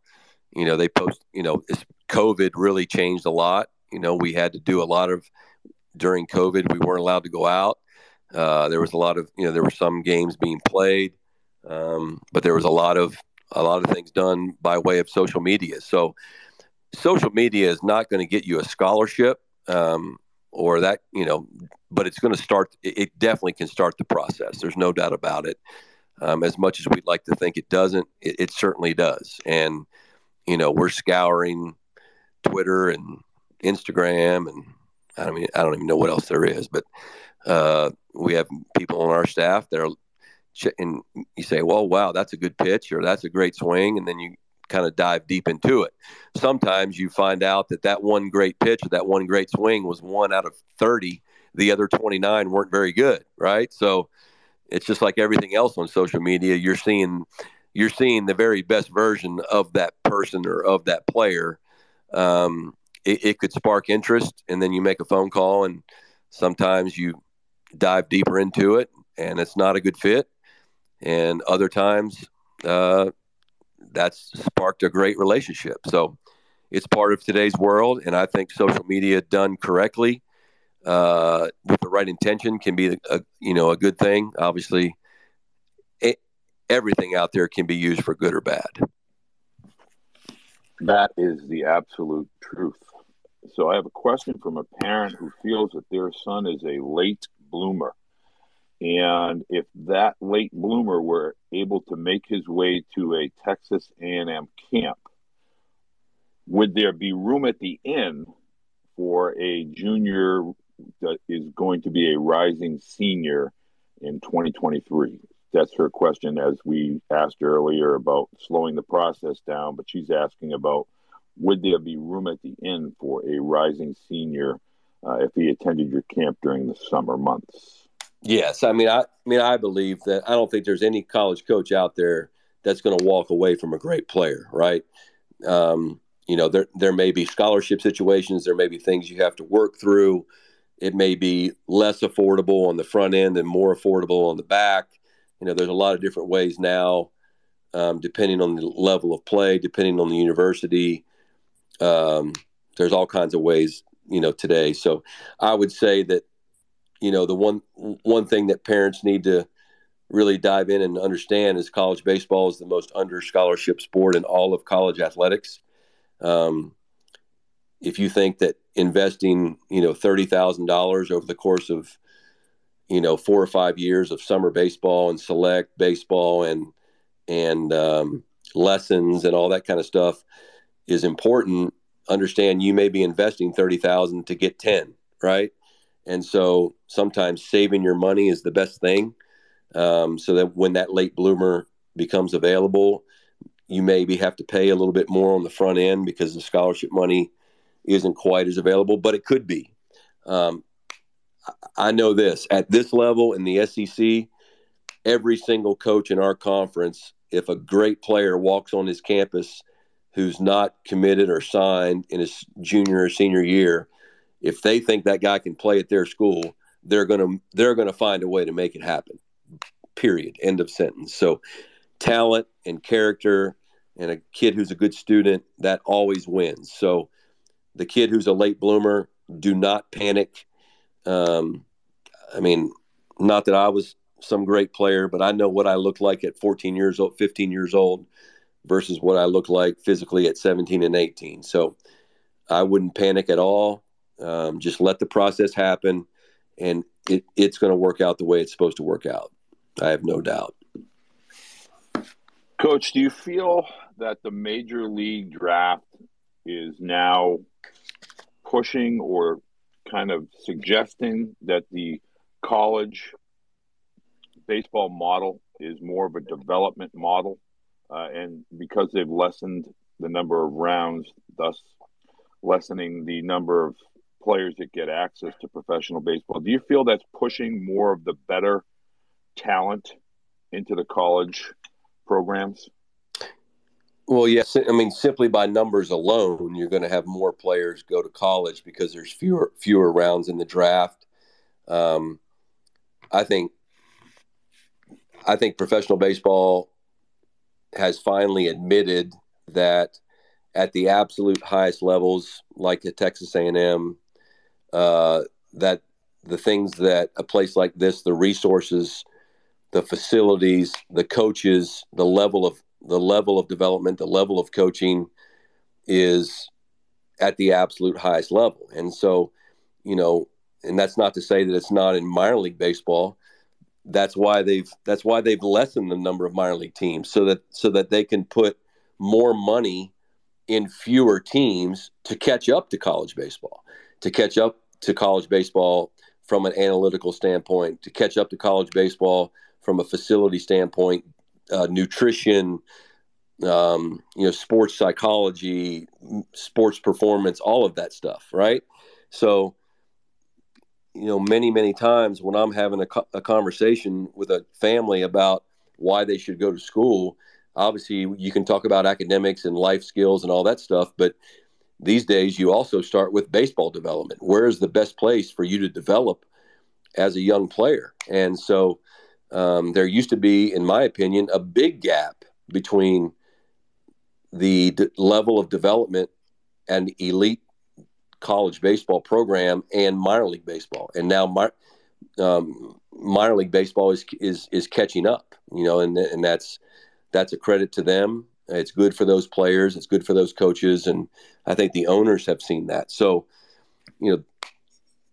you know, they post, you know, COVID really changed a lot. You know, we had to do a lot of during COVID, we weren't allowed to go out. Uh, there was a lot of, you know, there were some games being played, um, but there was a lot of a lot of things done by way of social media. So, social media is not going to get you a scholarship. Um, or that you know but it's going to start it definitely can start the process. There's no doubt about it. Um, as much as we'd like to think it doesn't it, it, certainly does. And you know we're scouring twitter and instagram and i don't mean i don't even know what else there is but uh, we have people on our staff that are and you say well wow that's a good pitch or that's a great swing and then you kind of dive deep into it. Sometimes you find out that that one great pitch or that one great swing was one out of 30. The other 29 weren't very good, right? So it's just like everything else on social media. You're seeing you're seeing the very best version of that person or of that player. Um, it, it could spark interest, and then you make a phone call, and sometimes you dive deeper into it, and it's not a good fit. And other times, uh, that's sparked a great relationship. So it's part of today's world, and I think social media done correctly uh, with the right intention can be a you know a good thing. Obviously, it, everything out there can be used for good or bad. That is the absolute truth. So I have a question from a parent who feels that their son is a late bloomer. And if that late bloomer were able to make his way to a Texas A&M camp, would there be room at the inn for a junior that is going to be a rising senior in 2023? That's her question, as we asked earlier about slowing the process down. But she's asking about would there be room at the inn for a rising senior uh, if he attended your camp during the summer months? Yes, I mean, I, I mean, I believe that I don't think there's any college coach out there that's going to walk away from a great player, right? Um, you know, there there may be scholarship situations, there may be things you have to work through. It may be less affordable on the front end and more affordable on the back. You know, there's a lot of different ways now, um, depending on the level of play, depending on the university. Um, there's all kinds of ways, you know, today. So I would say that you know the one one thing that parents need to really dive in and understand is college baseball is the most under scholarship sport in all of college athletics. Um, if you think that investing, you know, thirty thousand dollars over the course of, you know four or five years of summer baseball and select baseball and and um, lessons and all that kind of stuff is important understand you may be investing 30,000 to get 10 right and so sometimes saving your money is the best thing um, so that when that late bloomer becomes available you maybe have to pay a little bit more on the front end because the scholarship money isn't quite as available but it could be. Um, I know this at this level in the SEC, every single coach in our conference, if a great player walks on his campus who's not committed or signed in his junior or senior year, if they think that guy can play at their school, they're gonna they're gonna find a way to make it happen. Period. End of sentence. So talent and character and a kid who's a good student, that always wins. So the kid who's a late bloomer, do not panic um, I mean, not that I was some great player, but I know what I looked like at 14 years old, 15 years old versus what I looked like physically at 17 and 18. So I wouldn't panic at all. Um, just let the process happen, and it, it's going to work out the way it's supposed to work out. I have no doubt. Coach, do you feel that the major league draft is now pushing or kind of suggesting that the college baseball model is more of a development model, uh, and because they've lessened the number of rounds, thus lessening the number of players that get access to professional baseball. Do you feel that's pushing more of the better talent into the college programs? Well, yes. I mean, simply by numbers alone, you're going to have more players go to college because there's fewer fewer rounds in the draft. Um, I think I think professional baseball has finally admitted that at the absolute highest levels, like at Texas A&M, uh, that the things that a place like this, the resources, the facilities, the coaches, the level of the level of development, the level of coaching is at the absolute highest level. And so, you know, and that's not to say that it's not in minor league baseball. That's why they've that's why they've lessened the number of minor league teams so that so that they can put more money in fewer teams to catch up to college baseball, to catch up to college baseball from an analytical standpoint, to catch up to college baseball from a facility standpoint, uh, nutrition, um, you know, sports psychology, sports performance, all of that stuff, right? So, you know, many, many times when I'm having a, co- a conversation with a family about why they should go to school, obviously you can talk about academics and life skills and all that stuff, but these days you also start with baseball development. Where is the best place for you to develop as a young player? And so, um, there used to be, in my opinion, a big gap between the d- level of development and elite college baseball program and minor league baseball. And now my, um, minor league baseball is, is, is catching up, you know, and, and that's, that's a credit to them. It's good for those players. It's good for those coaches. And I think the owners have seen that. So, you know,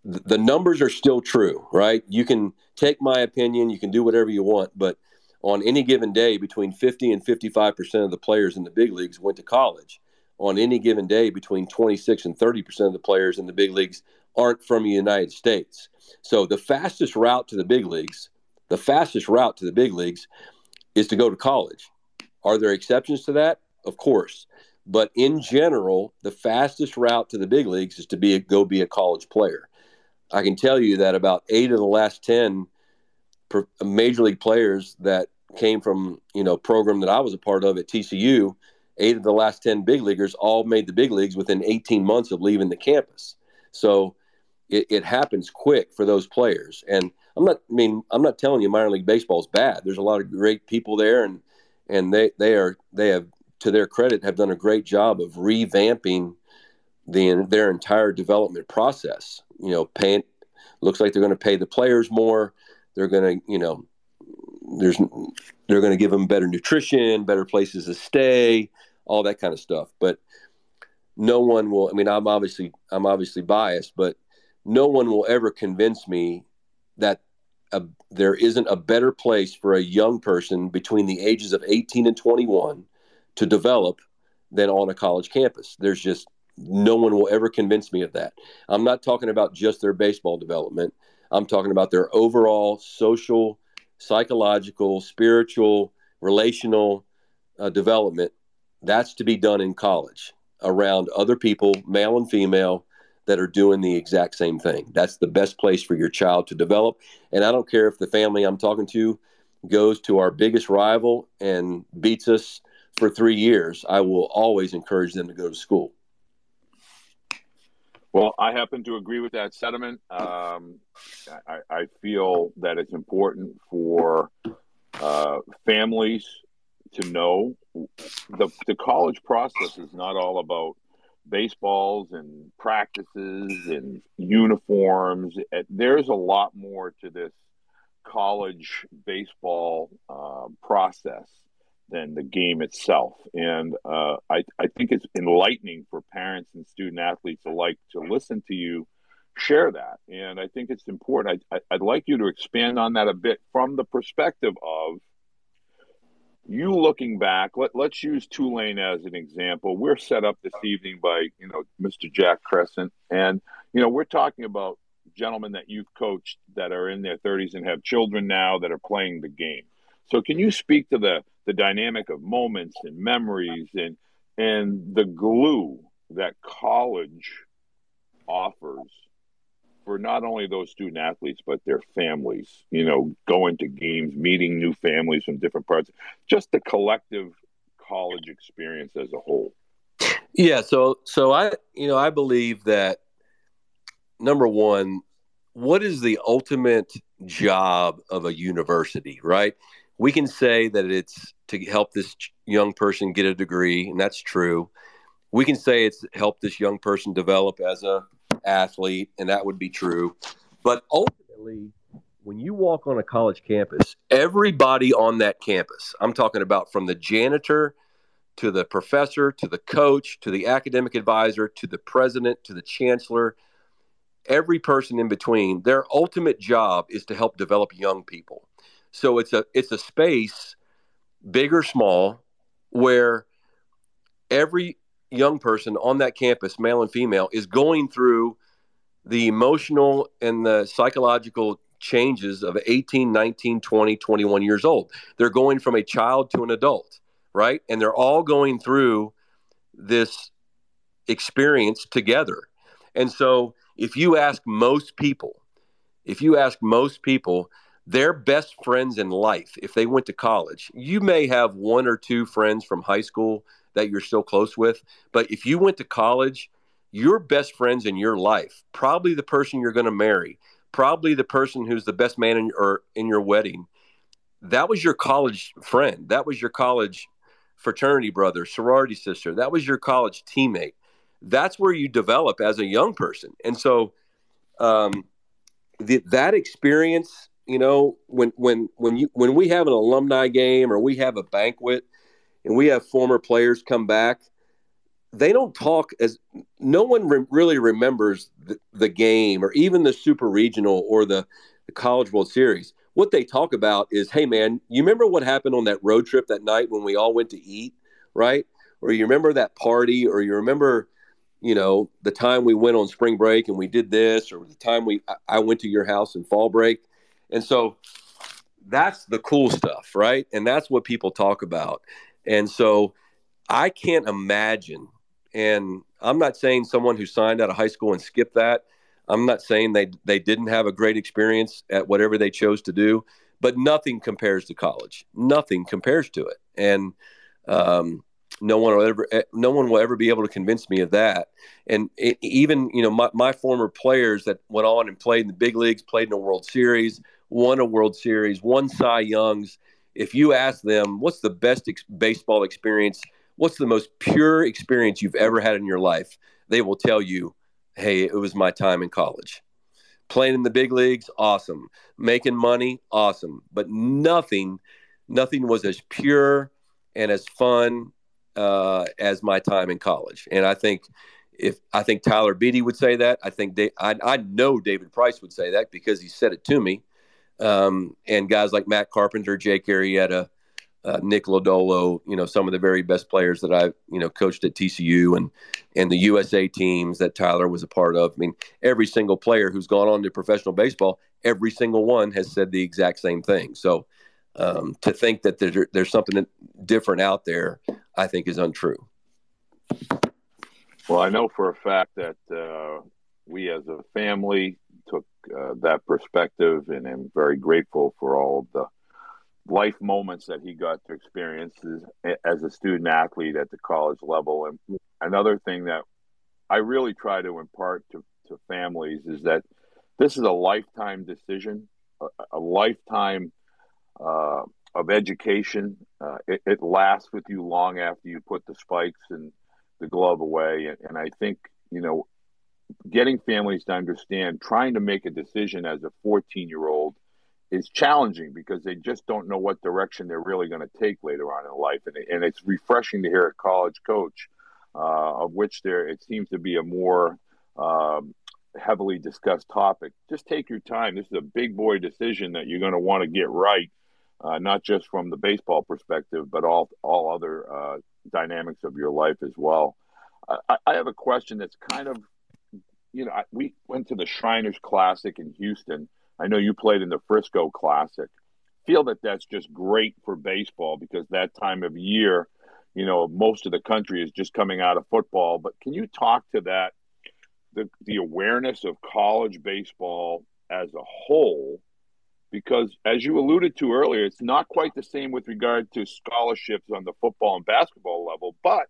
the numbers are still true, right? You can take my opinion, you can do whatever you want, but on any given day, between 50 and 55% of the players in the big leagues went to college. On any given day, between 26 and 30% of the players in the big leagues aren't from the United States. So the fastest route to the big leagues, the fastest route to the big leagues is to go to college. Are there exceptions to that? Of course. But in general, the fastest route to the big leagues is to be a, go be a college player. I can tell you that about eight of the last 10 major league players that came from, you know, program that I was a part of at TCU, eight of the last 10 big leaguers all made the big leagues within 18 months of leaving the campus. So it, it happens quick for those players. And I'm not, I mean, I'm not telling you minor league baseball is bad. There's a lot of great people there and, and they, they are, they have, to their credit, have done a great job of revamping the, their entire development process you know, paying. Looks like they're going to pay the players more. They're going to, you know, there's they're going to give them better nutrition, better places to stay, all that kind of stuff. But no one will. I mean, I'm obviously I'm obviously biased, but no one will ever convince me that a, there isn't a better place for a young person between the ages of 18 and 21 to develop than on a college campus. There's just no one will ever convince me of that. I'm not talking about just their baseball development. I'm talking about their overall social, psychological, spiritual, relational uh, development. That's to be done in college around other people, male and female, that are doing the exact same thing. That's the best place for your child to develop. And I don't care if the family I'm talking to goes to our biggest rival and beats us for three years, I will always encourage them to go to school. Well, I happen to agree with that sentiment. Um, I, I, feel that it's important for uh, families to know the, the college process is not all about baseballs and practices and uniforms. There's a lot more to this college baseball uh, process than the game itself. And uh, I, I think it's enlightening for parents and student athletes alike to listen to you share that. And I think it's important. I, I, would like you to expand on that a bit from the perspective of you looking back. Let, let's use Tulane as an example. We're set up this evening by, you know, Mr. Jack Crescent. And, you know, we're talking about gentlemen that you've coached that are in their 30s and have children now that are playing the game. So can you speak to the the dynamic of moments and memories and and the glue that college offers for not only those student athletes but their families you know going to games meeting new families from different parts just the collective college experience as a whole yeah so so i you know i believe that number one what is the ultimate job of a university right we can say that it's to help this young person get a degree, and that's true. We can say it's help this young person develop as a athlete, and that would be true. But ultimately, when you walk on a college campus, everybody on that campus, I'm talking about from the janitor to the professor to the coach to the academic advisor to the president to the chancellor, every person in between, their ultimate job is to help develop young people. So it's a it's a space, big or small, where every young person on that campus, male and female, is going through the emotional and the psychological changes of 18, 19, 20, 21 years old. They're going from a child to an adult, right? And they're all going through this experience together. And so if you ask most people, if you ask most people, their best friends in life if they went to college. You may have one or two friends from high school that you're still close with, but if you went to college, your best friends in your life, probably the person you're going to marry, probably the person who's the best man in your, in your wedding, that was your college friend. That was your college fraternity brother, sorority sister. That was your college teammate. That's where you develop as a young person. And so um, the, that experience you know, when when when you when we have an alumni game or we have a banquet and we have former players come back, they don't talk as no one re- really remembers the, the, game or even the super regional or the, the college world series what they talk about is hey man you remember what happened on that road trip that night when we all went to eat right or you remember that party or you remember you know the time we went on spring break and we did this or the time we i went to your house in fall break and so that's the cool stuff, right? And that's what people talk about. And so I can't imagine, and I'm not saying someone who signed out of high school and skipped that. I'm not saying they they didn't have a great experience at whatever they chose to do, but nothing compares to college. Nothing compares to it, and um, no one will ever eh, no one will ever be able to convince me of that. And it, even you know my, my former players that went on and played in the big leagues, played in the World Series, won a World Series, won Cy Youngs. If you ask them, what's the best ex- baseball experience? What's the most pure experience you've ever had in your life? They will tell you, hey, it was my time in college. Playing in the big leagues, awesome. Making money, awesome. But nothing, nothing was as pure and as fun uh, as my time in college. And I think if I think Tyler Beede would say that, I think they, I, I know David Price would say that because he said it to me um, and guys like Matt Carpenter, Jake Arrieta, uh, Nick Lodolo, you know, some of the very best players that I, you know, coached at TCU and and the USA teams that Tyler was a part of. I mean, every single player who's gone on to professional baseball, every single one has said the exact same thing. So um, to think that there, there's something different out there, I think is untrue. Well, I know for a fact that uh, we as a family took uh, that perspective, and I'm very grateful for all the life moments that he got to experience as a student athlete at the college level. And another thing that I really try to impart to, to families is that this is a lifetime decision, a, a lifetime uh, of education. Uh, it, it, lasts with you long after you put the spikes and the glove away. And, and I think, you know, getting families to understand, trying to make a decision as a 14 year old is challenging because they just don't know what direction they're really going to take later on in life. And, and it's refreshing to hear a college coach, uh, of which there it seems to be a more um, heavily discussed topic. Just take your time. This is a big boy decision that you're going to want to get right, uh, not just from the baseball perspective, but all all other uh, dynamics of your life as well. I, I have a question that's kind of, you know, I, we went to the Shriners Classic in Houston I know you played in the Frisco Classic. Feel that that's just great for baseball because that time of year, you know, most of the country is just coming out of football. But can you talk to that, the the awareness of college baseball as a whole? Because as you alluded to earlier, it's not quite the same with regard to scholarships on the football and basketball level, but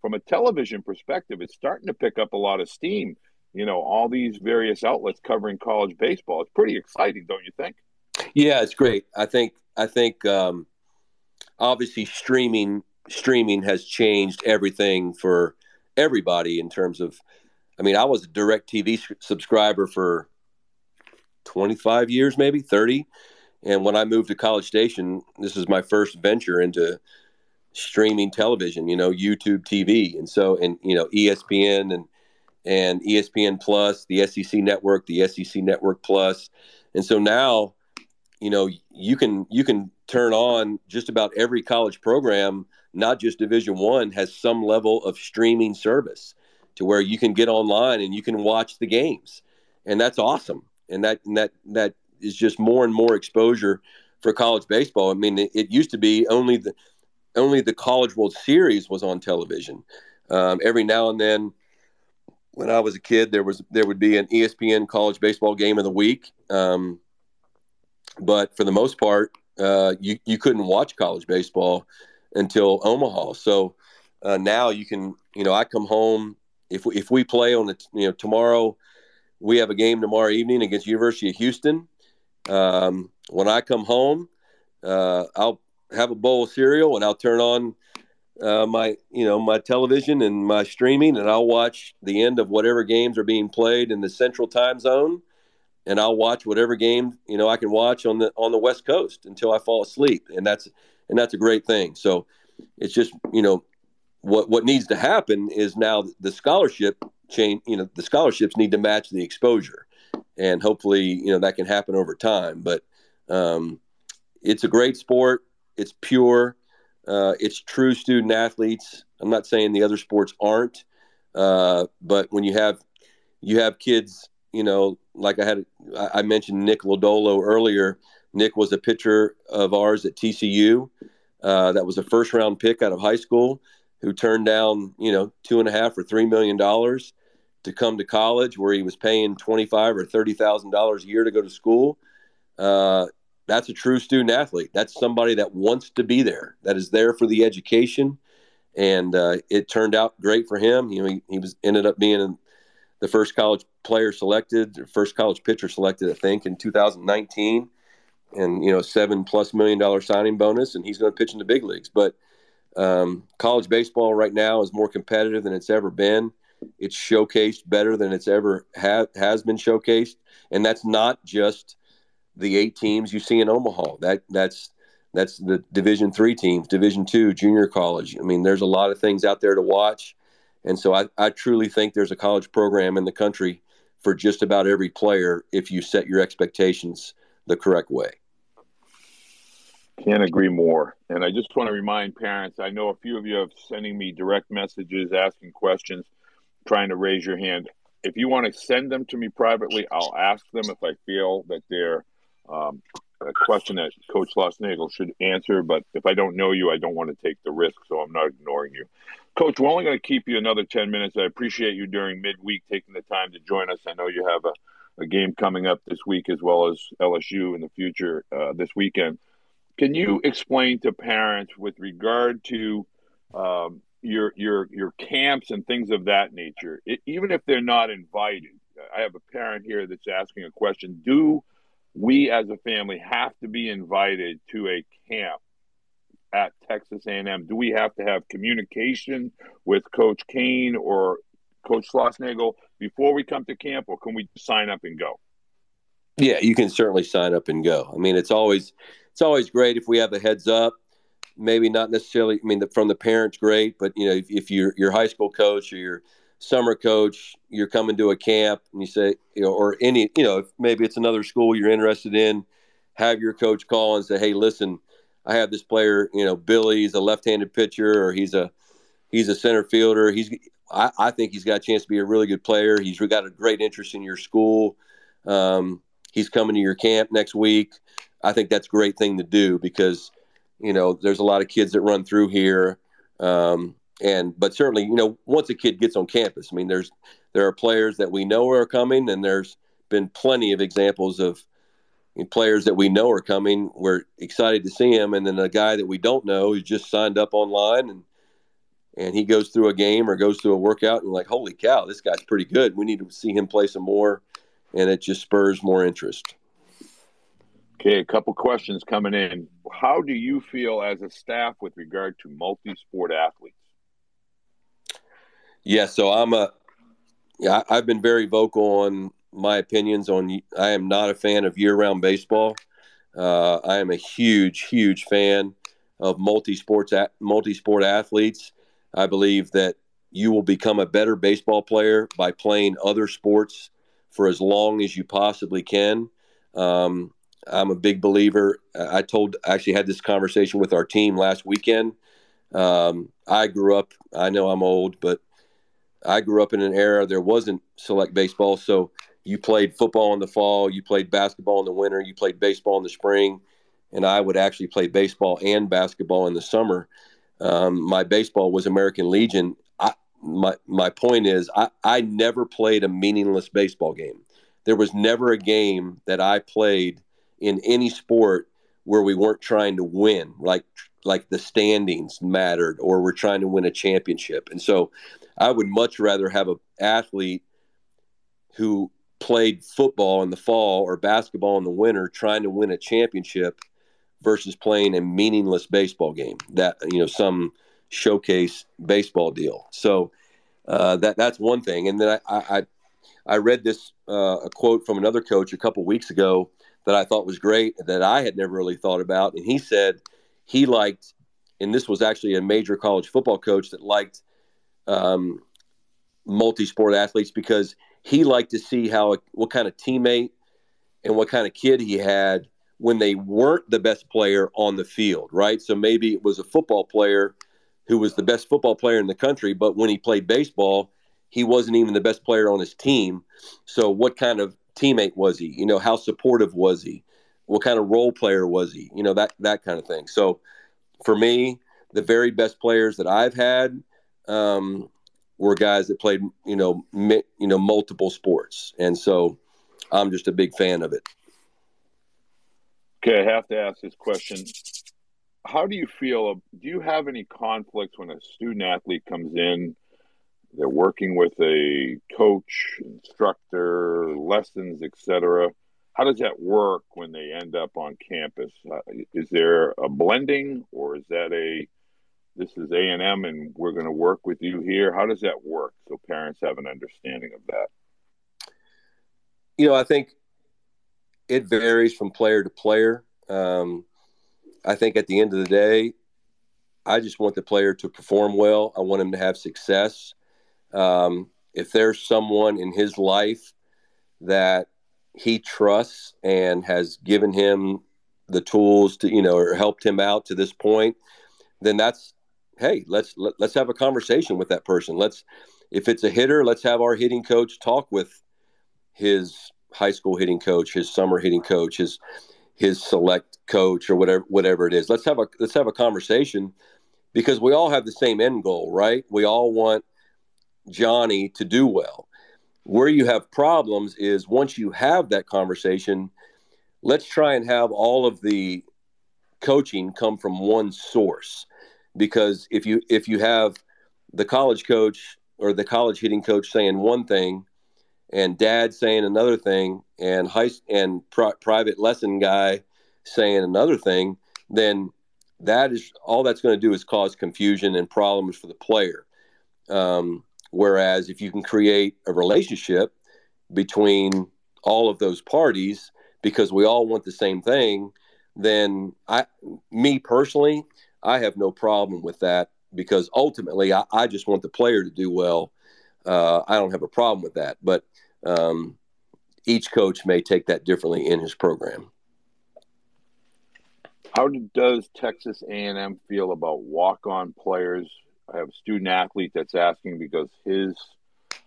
from a television perspective, it's starting to pick up a lot of steam you know all these various outlets covering college baseball. It's pretty exciting, don't you think? Yeah, it's great. I think I think um, obviously streaming streaming has changed everything for everybody in terms of. I mean, I was a DirecTV subscriber for 25 years, maybe 30. And when I moved to College Station, this is my first venture into streaming television, you know, YouTube TV. And so, and, you know, ESPN and and ESPN Plus, the SEC Network, the SEC Network Plus, and so now, you know, you can you can turn on just about every college program, not just Division One, has some level of streaming service to where you can get online and you can watch the games, and that's awesome. And that and that that is just more and more exposure for college baseball. I mean, it, it used to be only the only the College World Series was on television. Um, every now and then when I was a kid, there was there would be an ESPN college baseball game of the week, um, but for the most part, uh, you you couldn't watch college baseball until Omaha. So uh, now you can, you know, I come home if we, if we play on the you know tomorrow, we have a game tomorrow evening against University of Houston. Um, when I come home, uh, I'll have a bowl of cereal and I'll turn on uh, my you know my television and my streaming, and I'll watch the end of whatever games are being played in the Central Time Zone, and I'll watch whatever game you know I can watch on the on the West Coast until I fall asleep, and that's and that's a great thing. So it's just you know what what needs to happen is now the scholarship chain. You know the scholarships need to match the exposure, and hopefully you know that can happen over time. But um, it's a great sport. It's pure uh, it's true student athletes. I'm not saying the other sports aren't, uh, but when you have you have kids, you know, like I had, I mentioned Nick Lodolo earlier. Nick was a pitcher of ours at TCU. Uh, that was a first round pick out of high school who turned down, you know, two and a half or three million dollars to come to college where he was paying twenty five or thirty thousand dollars a year to go to school. Uh, that's a true student athlete. That's somebody that wants to be there, that is there for the education. And uh, it turned out great for him. You know, he, he was ended up being the first college player selected, first college pitcher selected, I think, in 2019. And, you know, seven plus million dollar signing bonus, and he's going to pitch in the big leagues. But um, college baseball right now is more competitive than it's ever been. It's showcased better than it's ever ha- has been showcased. And that's not just the eight teams you see in Omaha. That that's that's the Division three teams, Division two, junior college. I mean, there's a lot of things out there to watch, and so I, I truly think there's a college program in the country for just about every player if you set your expectations the correct way. Can't agree more. And I just want to remind parents I know a few of you have sending me direct messages, asking questions, trying to raise your hand. If you want to send them to me privately, I'll ask them if I feel that they're um, a question that Coach Schlossnagle should answer. But if I don't know you, I don't want to take the risk, so I'm not ignoring you. Coach, we're only going to keep you another 10 minutes. I appreciate you during midweek taking the time to join us. I know you have a, a game coming up this week as well as LSU in the future uh, this weekend. Can you explain to parents with regard to um, your your your camps and things of that nature, it, even if they're not invited? I have a parent here that's asking a question: Do we as a family have to be invited to a camp at Texas A&M? Do we have to have communication with Coach Cain or Coach Schlossnagle before we come to camp, or can we sign up and go? Yeah, you can certainly sign up and go. I mean, it's always it's always great if we have a heads up. Maybe not necessarily. I mean, the, from the parents, great, but you know, if, if you're your high school coach or your summer coach, you're coming to a camp, and you say, you know, or any, you know, maybe it's another school you're interested in, have your coach call and say, hey, listen, I have this player, you know, Billy, he's a left-handed pitcher, or he's a he's a center fielder. He's I, I think he's got a chance to be a really good player. He's got a great interest in your school. Um, he's coming to your camp next week. I think that's a great thing to do because, you know, there's a lot of kids that run through here. Um, and, but certainly, you know, once a kid gets on campus, I mean, there's, there are players that we know are coming and there's been plenty of examples of players that we know are coming. We're excited to see him. And then a guy that we don't know who just signed up online and, and he goes through a game or goes through a workout and like, holy cow, this guy's pretty good. We need to see him play some more. And it just spurs more interest. Okay, a couple questions coming in. How do you feel as a staff with regard to multi-sport athletes? Yeah, so I'm a yeah, I've been very vocal on my opinions on I am not a fan of year-round baseball. Uh, I am a huge, huge fan of multi-sports multi-sport athletes. I believe that you will become a better baseball player by playing other sports for as long as you possibly can. Um, I'm a big believer. I told, I actually had this conversation with our team last weekend. Um, I grew up, I know I'm old, but I grew up in an era there wasn't select baseball. So you played football in the fall, you played basketball in the winter, you played baseball in the spring, and I would actually play baseball and basketball in the summer. Um, my baseball was American Legion. I, my my point is, I, I never played a meaningless baseball game. There was never a game that I played in any sport where we weren't trying to win, like like the standings mattered, or we're trying to win a championship. And so, I would much rather have an athlete who played football in the fall or basketball in the winter, trying to win a championship, versus playing a meaningless baseball game that you know some showcase baseball deal. So uh, that that's one thing. And then I I, I read this uh, a quote from another coach a couple weeks ago that I thought was great that I had never really thought about. And he said he liked, and this was actually a major college football coach that liked um, multi-sport athletes because he liked to see how what kind of teammate and what kind of kid he had when they weren't the best player on the field, right? So maybe it was a football player who was the best football player in the country, but when he played baseball, he wasn't even the best player on his team. So what kind of teammate was he? You know, how supportive was he? What kind of role player was he? You know, that that kind of thing. So for me, the very best players that I've had um, were guys that played, you know, mi- you know, multiple sports, and so I'm just a big fan of it. Okay, I have to ask this question. How do you feel? Do you have any conflicts when a student athlete comes in they're working with a coach, instructor, lessons, etc. How does that work when they end up on campus? Uh, is there a blending, or is that a this is A and M, and we're going to work with you here? How does that work so parents have an understanding of that? You know, I think it varies from player to player. Um, I think at the end of the day, I just want the player to perform well. I want him to have success. Um, if there's someone in his life that he trusts and has given him the tools to, you know, or helped him out to this point, then that's, hey, let's let, us let us have a conversation with that person. Let's, if it's a hitter, let's have our hitting coach talk with his high school hitting coach, his summer hitting coach, his his select coach, or whatever whatever it is. Let's have a let's have a conversation because we all have the same end goal, right? We all want Johnny to do well. Where you have problems is once you have that conversation, let's try and have all of the coaching come from one source because if you if you have the college coach or the college hitting coach saying one thing and dad saying another thing and high and pri- private lesson guy saying another thing then that is all that's going to do is cause confusion and problems for the player. Um, whereas if you can create a relationship between all of those parties because we all want the same thing then i me personally i have no problem with that because ultimately i, I just want the player to do well uh, i don't have a problem with that but um, each coach may take that differently in his program. How does Texas A&M feel about walk-on players? I have a student athlete that's asking because his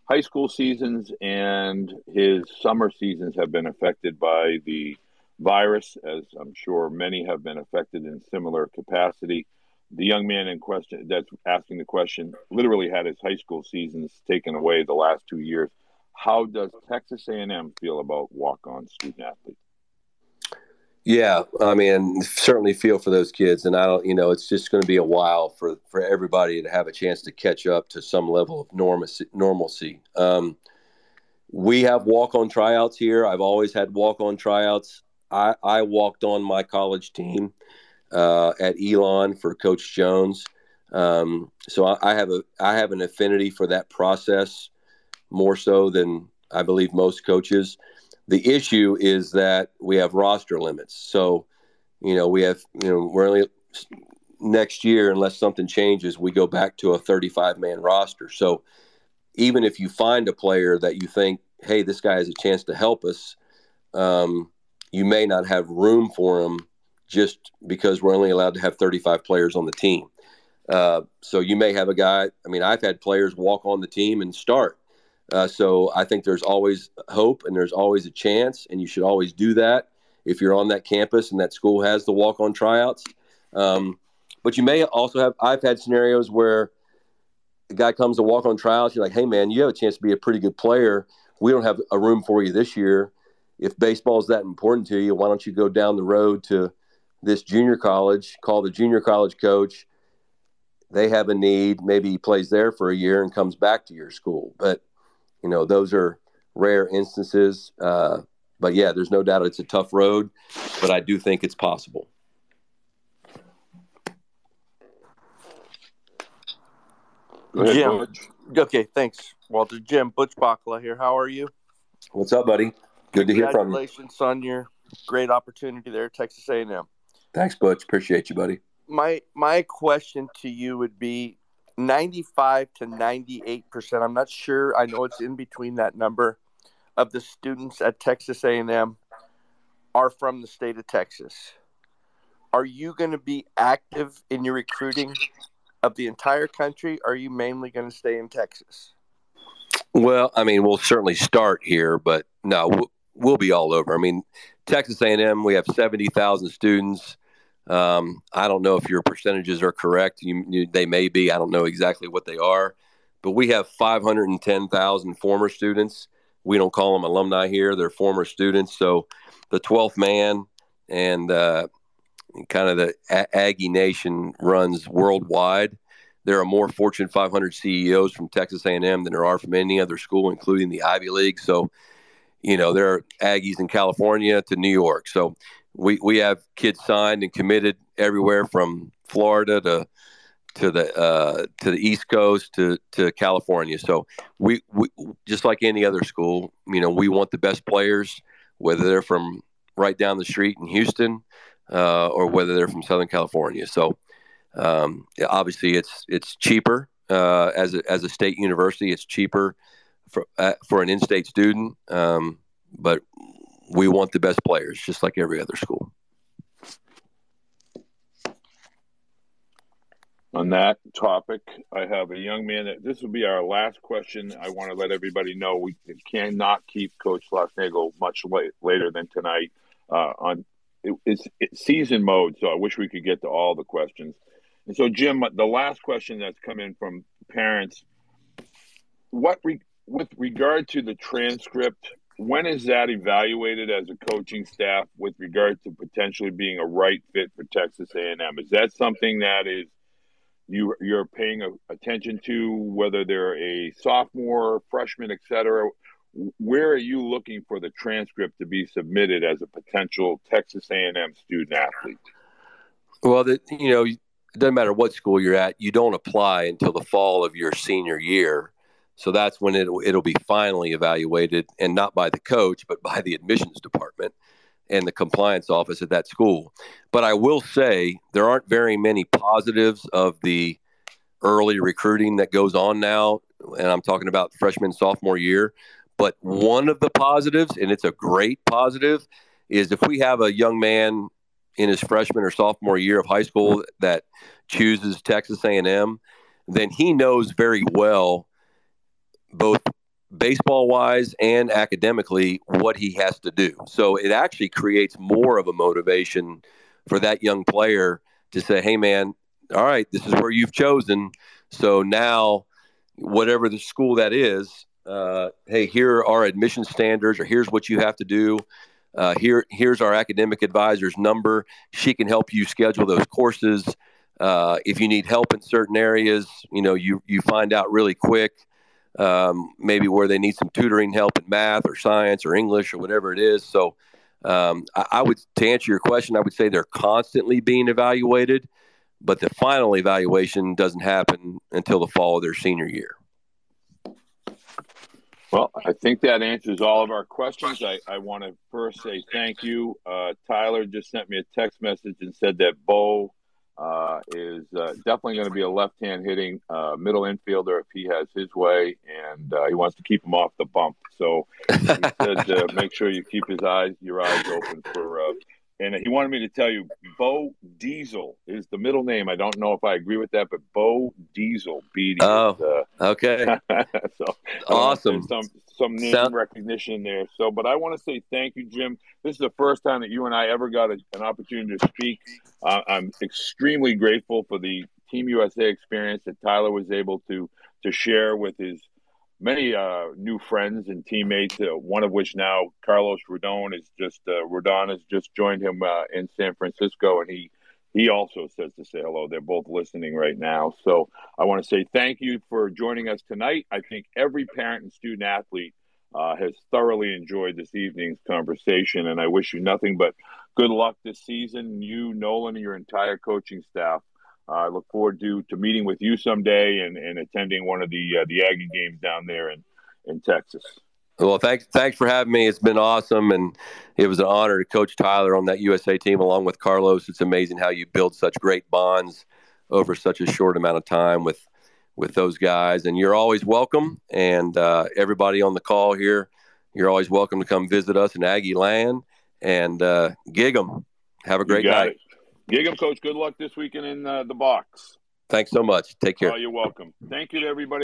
high school seasons and his summer seasons have been affected by the virus, as I'm sure many have been affected in similar capacity. The young man in question that's asking the question literally had his high school seasons taken away the last two years. How does Texas A&M feel about walk-on student athletes? Yeah, I mean, certainly feel for those kids, and I don't, you know, it's just going to be a while for for everybody to have a chance to catch up to some level of normalcy. Normalcy. Um, we have walk-on tryouts here. I've always had walk-on tryouts. I, I walked on my college team uh, at Elon for Coach Jones, um, so I, I have a I have an affinity for that process more so than I believe most coaches. The issue is that we have roster limits. So, you know, we have, you know, we're only next year, unless something changes, we go back to a 35 man roster. So, even if you find a player that you think, hey, this guy has a chance to help us, um, you may not have room for him just because we're only allowed to have 35 players on the team. Uh, so you may have a guy. I mean, I've had players walk on the team and start. Uh, so I think there's always hope and there's always a chance, and you should always do that if you're on that campus and that school has the walk on tryouts. Um, but you may also have, I've had scenarios where the guy comes to walk on tryouts. You're like, hey, man, you have a chance to be a pretty good player. We don't have a room for you this year. If baseball is that important to you, why don't you go down the road to this junior college, call the junior college coach? They have a need. Maybe he plays there for a year and comes back to your school. But you know, those are rare instances. Uh, but yeah, there's no doubt it's a tough road, but I do think it's possible. Ahead, Jim. Butch. Okay, thanks, Walter. Jim Butch Bakala here. How are you? What's up, buddy? Good to hear from you. Congratulations on your great opportunity there, Texas A&M. Thanks, Butch. Appreciate you, buddy. My my question to you would be 95 to 98 percent. I'm not sure. I know it's in between that number of the students at Texas A&M are from the state of Texas. Are you going to be active in your recruiting of the entire country? Or are you mainly going to stay in Texas? Well, I mean, we'll certainly start here, but no, we'll, be all over. I mean, Texas A&M, we have 70,000 students. Um, I don't know if your percentages are correct. You, you, they may be. I don't know exactly what they are, but we have 510,000 former students. We don't call them alumni here; they're former students. So, the 12th man and uh, kind of the a- Aggie Nation runs worldwide. There are more Fortune 500 CEOs from Texas A&M than there are from any other school, including the Ivy League. So, you know, there are Aggies in California to New York. So we we have kids signed and committed everywhere from Florida to to the uh, to the East Coast to to California. So we, we just like any other school, you know, we want the best players, whether they're from right down the street in Houston uh, or whether they're from Southern California. So um, obviously, it's it's cheaper uh, as a, as a state university. It's cheaper for uh, for an in-state student, um, but we want the best players, just like every other school. On that topic, I have a young man that this will be our last question. I want to let everybody know we cannot keep Coach Schlossnagle much late, later than tonight uh, on it, it's, it's season mode. So I wish we could get to all the questions. And so, Jim, the last question that's come in from parents: What re- with regard to the transcript? When is that evaluated as a coaching staff with regard to potentially being a right fit for Texas A&M? Is that something that is you you're paying attention to whether they're a sophomore, freshman, et cetera. Where are you looking for the transcript to be submitted as a potential Texas A&M student athlete? Well, the, you know, it doesn't matter what school you're at. You don't apply until the fall of your senior year, so that's when it'll it'll be finally evaluated, and not by the coach, but by the admissions department and the compliance office at that school. But I will say there aren't very many positives of the early recruiting that goes on now. And I'm talking about freshman, sophomore year. But one of the positives, and it's a great positive, is if we have a young man in his freshman or sophomore year of high school that chooses Texas A&M, then he knows very well both baseball wise and academically what he has to do. So it actually creates more of a motivation for that young player to say, hey, man, all right, this is where you've chosen. So now, whatever the school that is, uh, hey, here are admission standards, or here's what you have to do. Uh, here, here's our academic advisor's number. She can help you schedule those courses. Uh, if you need help in certain areas, you know, you you find out really quick um, maybe where they need some tutoring help in math or science or English or whatever it is. So, um, I, I, would to answer your question, I would say they're constantly being evaluated, but the final evaluation doesn't happen until the fall of their senior year. Well, I think that answers all of our questions. I, I want to first say thank you. Uh, Tyler just sent me a text message and said that Bo uh, is uh, definitely going to be a left-hand hitting uh, middle infielder if he has his way, and uh, he wants to keep him off the bump. So he said, uh, make sure you keep his eyes, your eyes open for. Uh, and he wanted me to tell you, Bo Diesel is the middle name. I don't know if I agree with that, but Bo Diesel, BD. Oh, okay. so awesome. Some some name Sound- recognition there. So, but I want to say thank you, Jim. This is the first time that you and I ever got a, an opportunity to speak. Uh, I'm extremely grateful for the Team USA experience that Tyler was able to to share with his many uh, new friends and teammates. Uh, one of which now Carlos Rodon is just uh, Rodon has just joined him uh, in San Francisco, and he he also says to say hello. They're both listening right now. So I want to say thank you for joining us tonight. I think every parent and student athlete uh, has thoroughly enjoyed this evening's conversation, and I wish you nothing but good luck this season. You, Nolan, and your entire coaching staff. Uh, I look forward to to meeting with you someday and, and attending one of the uh, the Aggie games down there in in Texas. Well, thanks thanks for having me. It's been awesome, and it was an honor to coach Tyler on that USA team along with Carlos. It's amazing how you build such great bonds over such a short amount of time with with those guys. And you're always welcome. And uh, everybody on the call here, you're always welcome to come visit us in Aggie Land and uh, gig 'em. Have a great night. It. Gig 'em, coach. Good luck this weekend in uh, the box. Thanks so much. Take care. Oh, you're welcome. Thank you to everybody.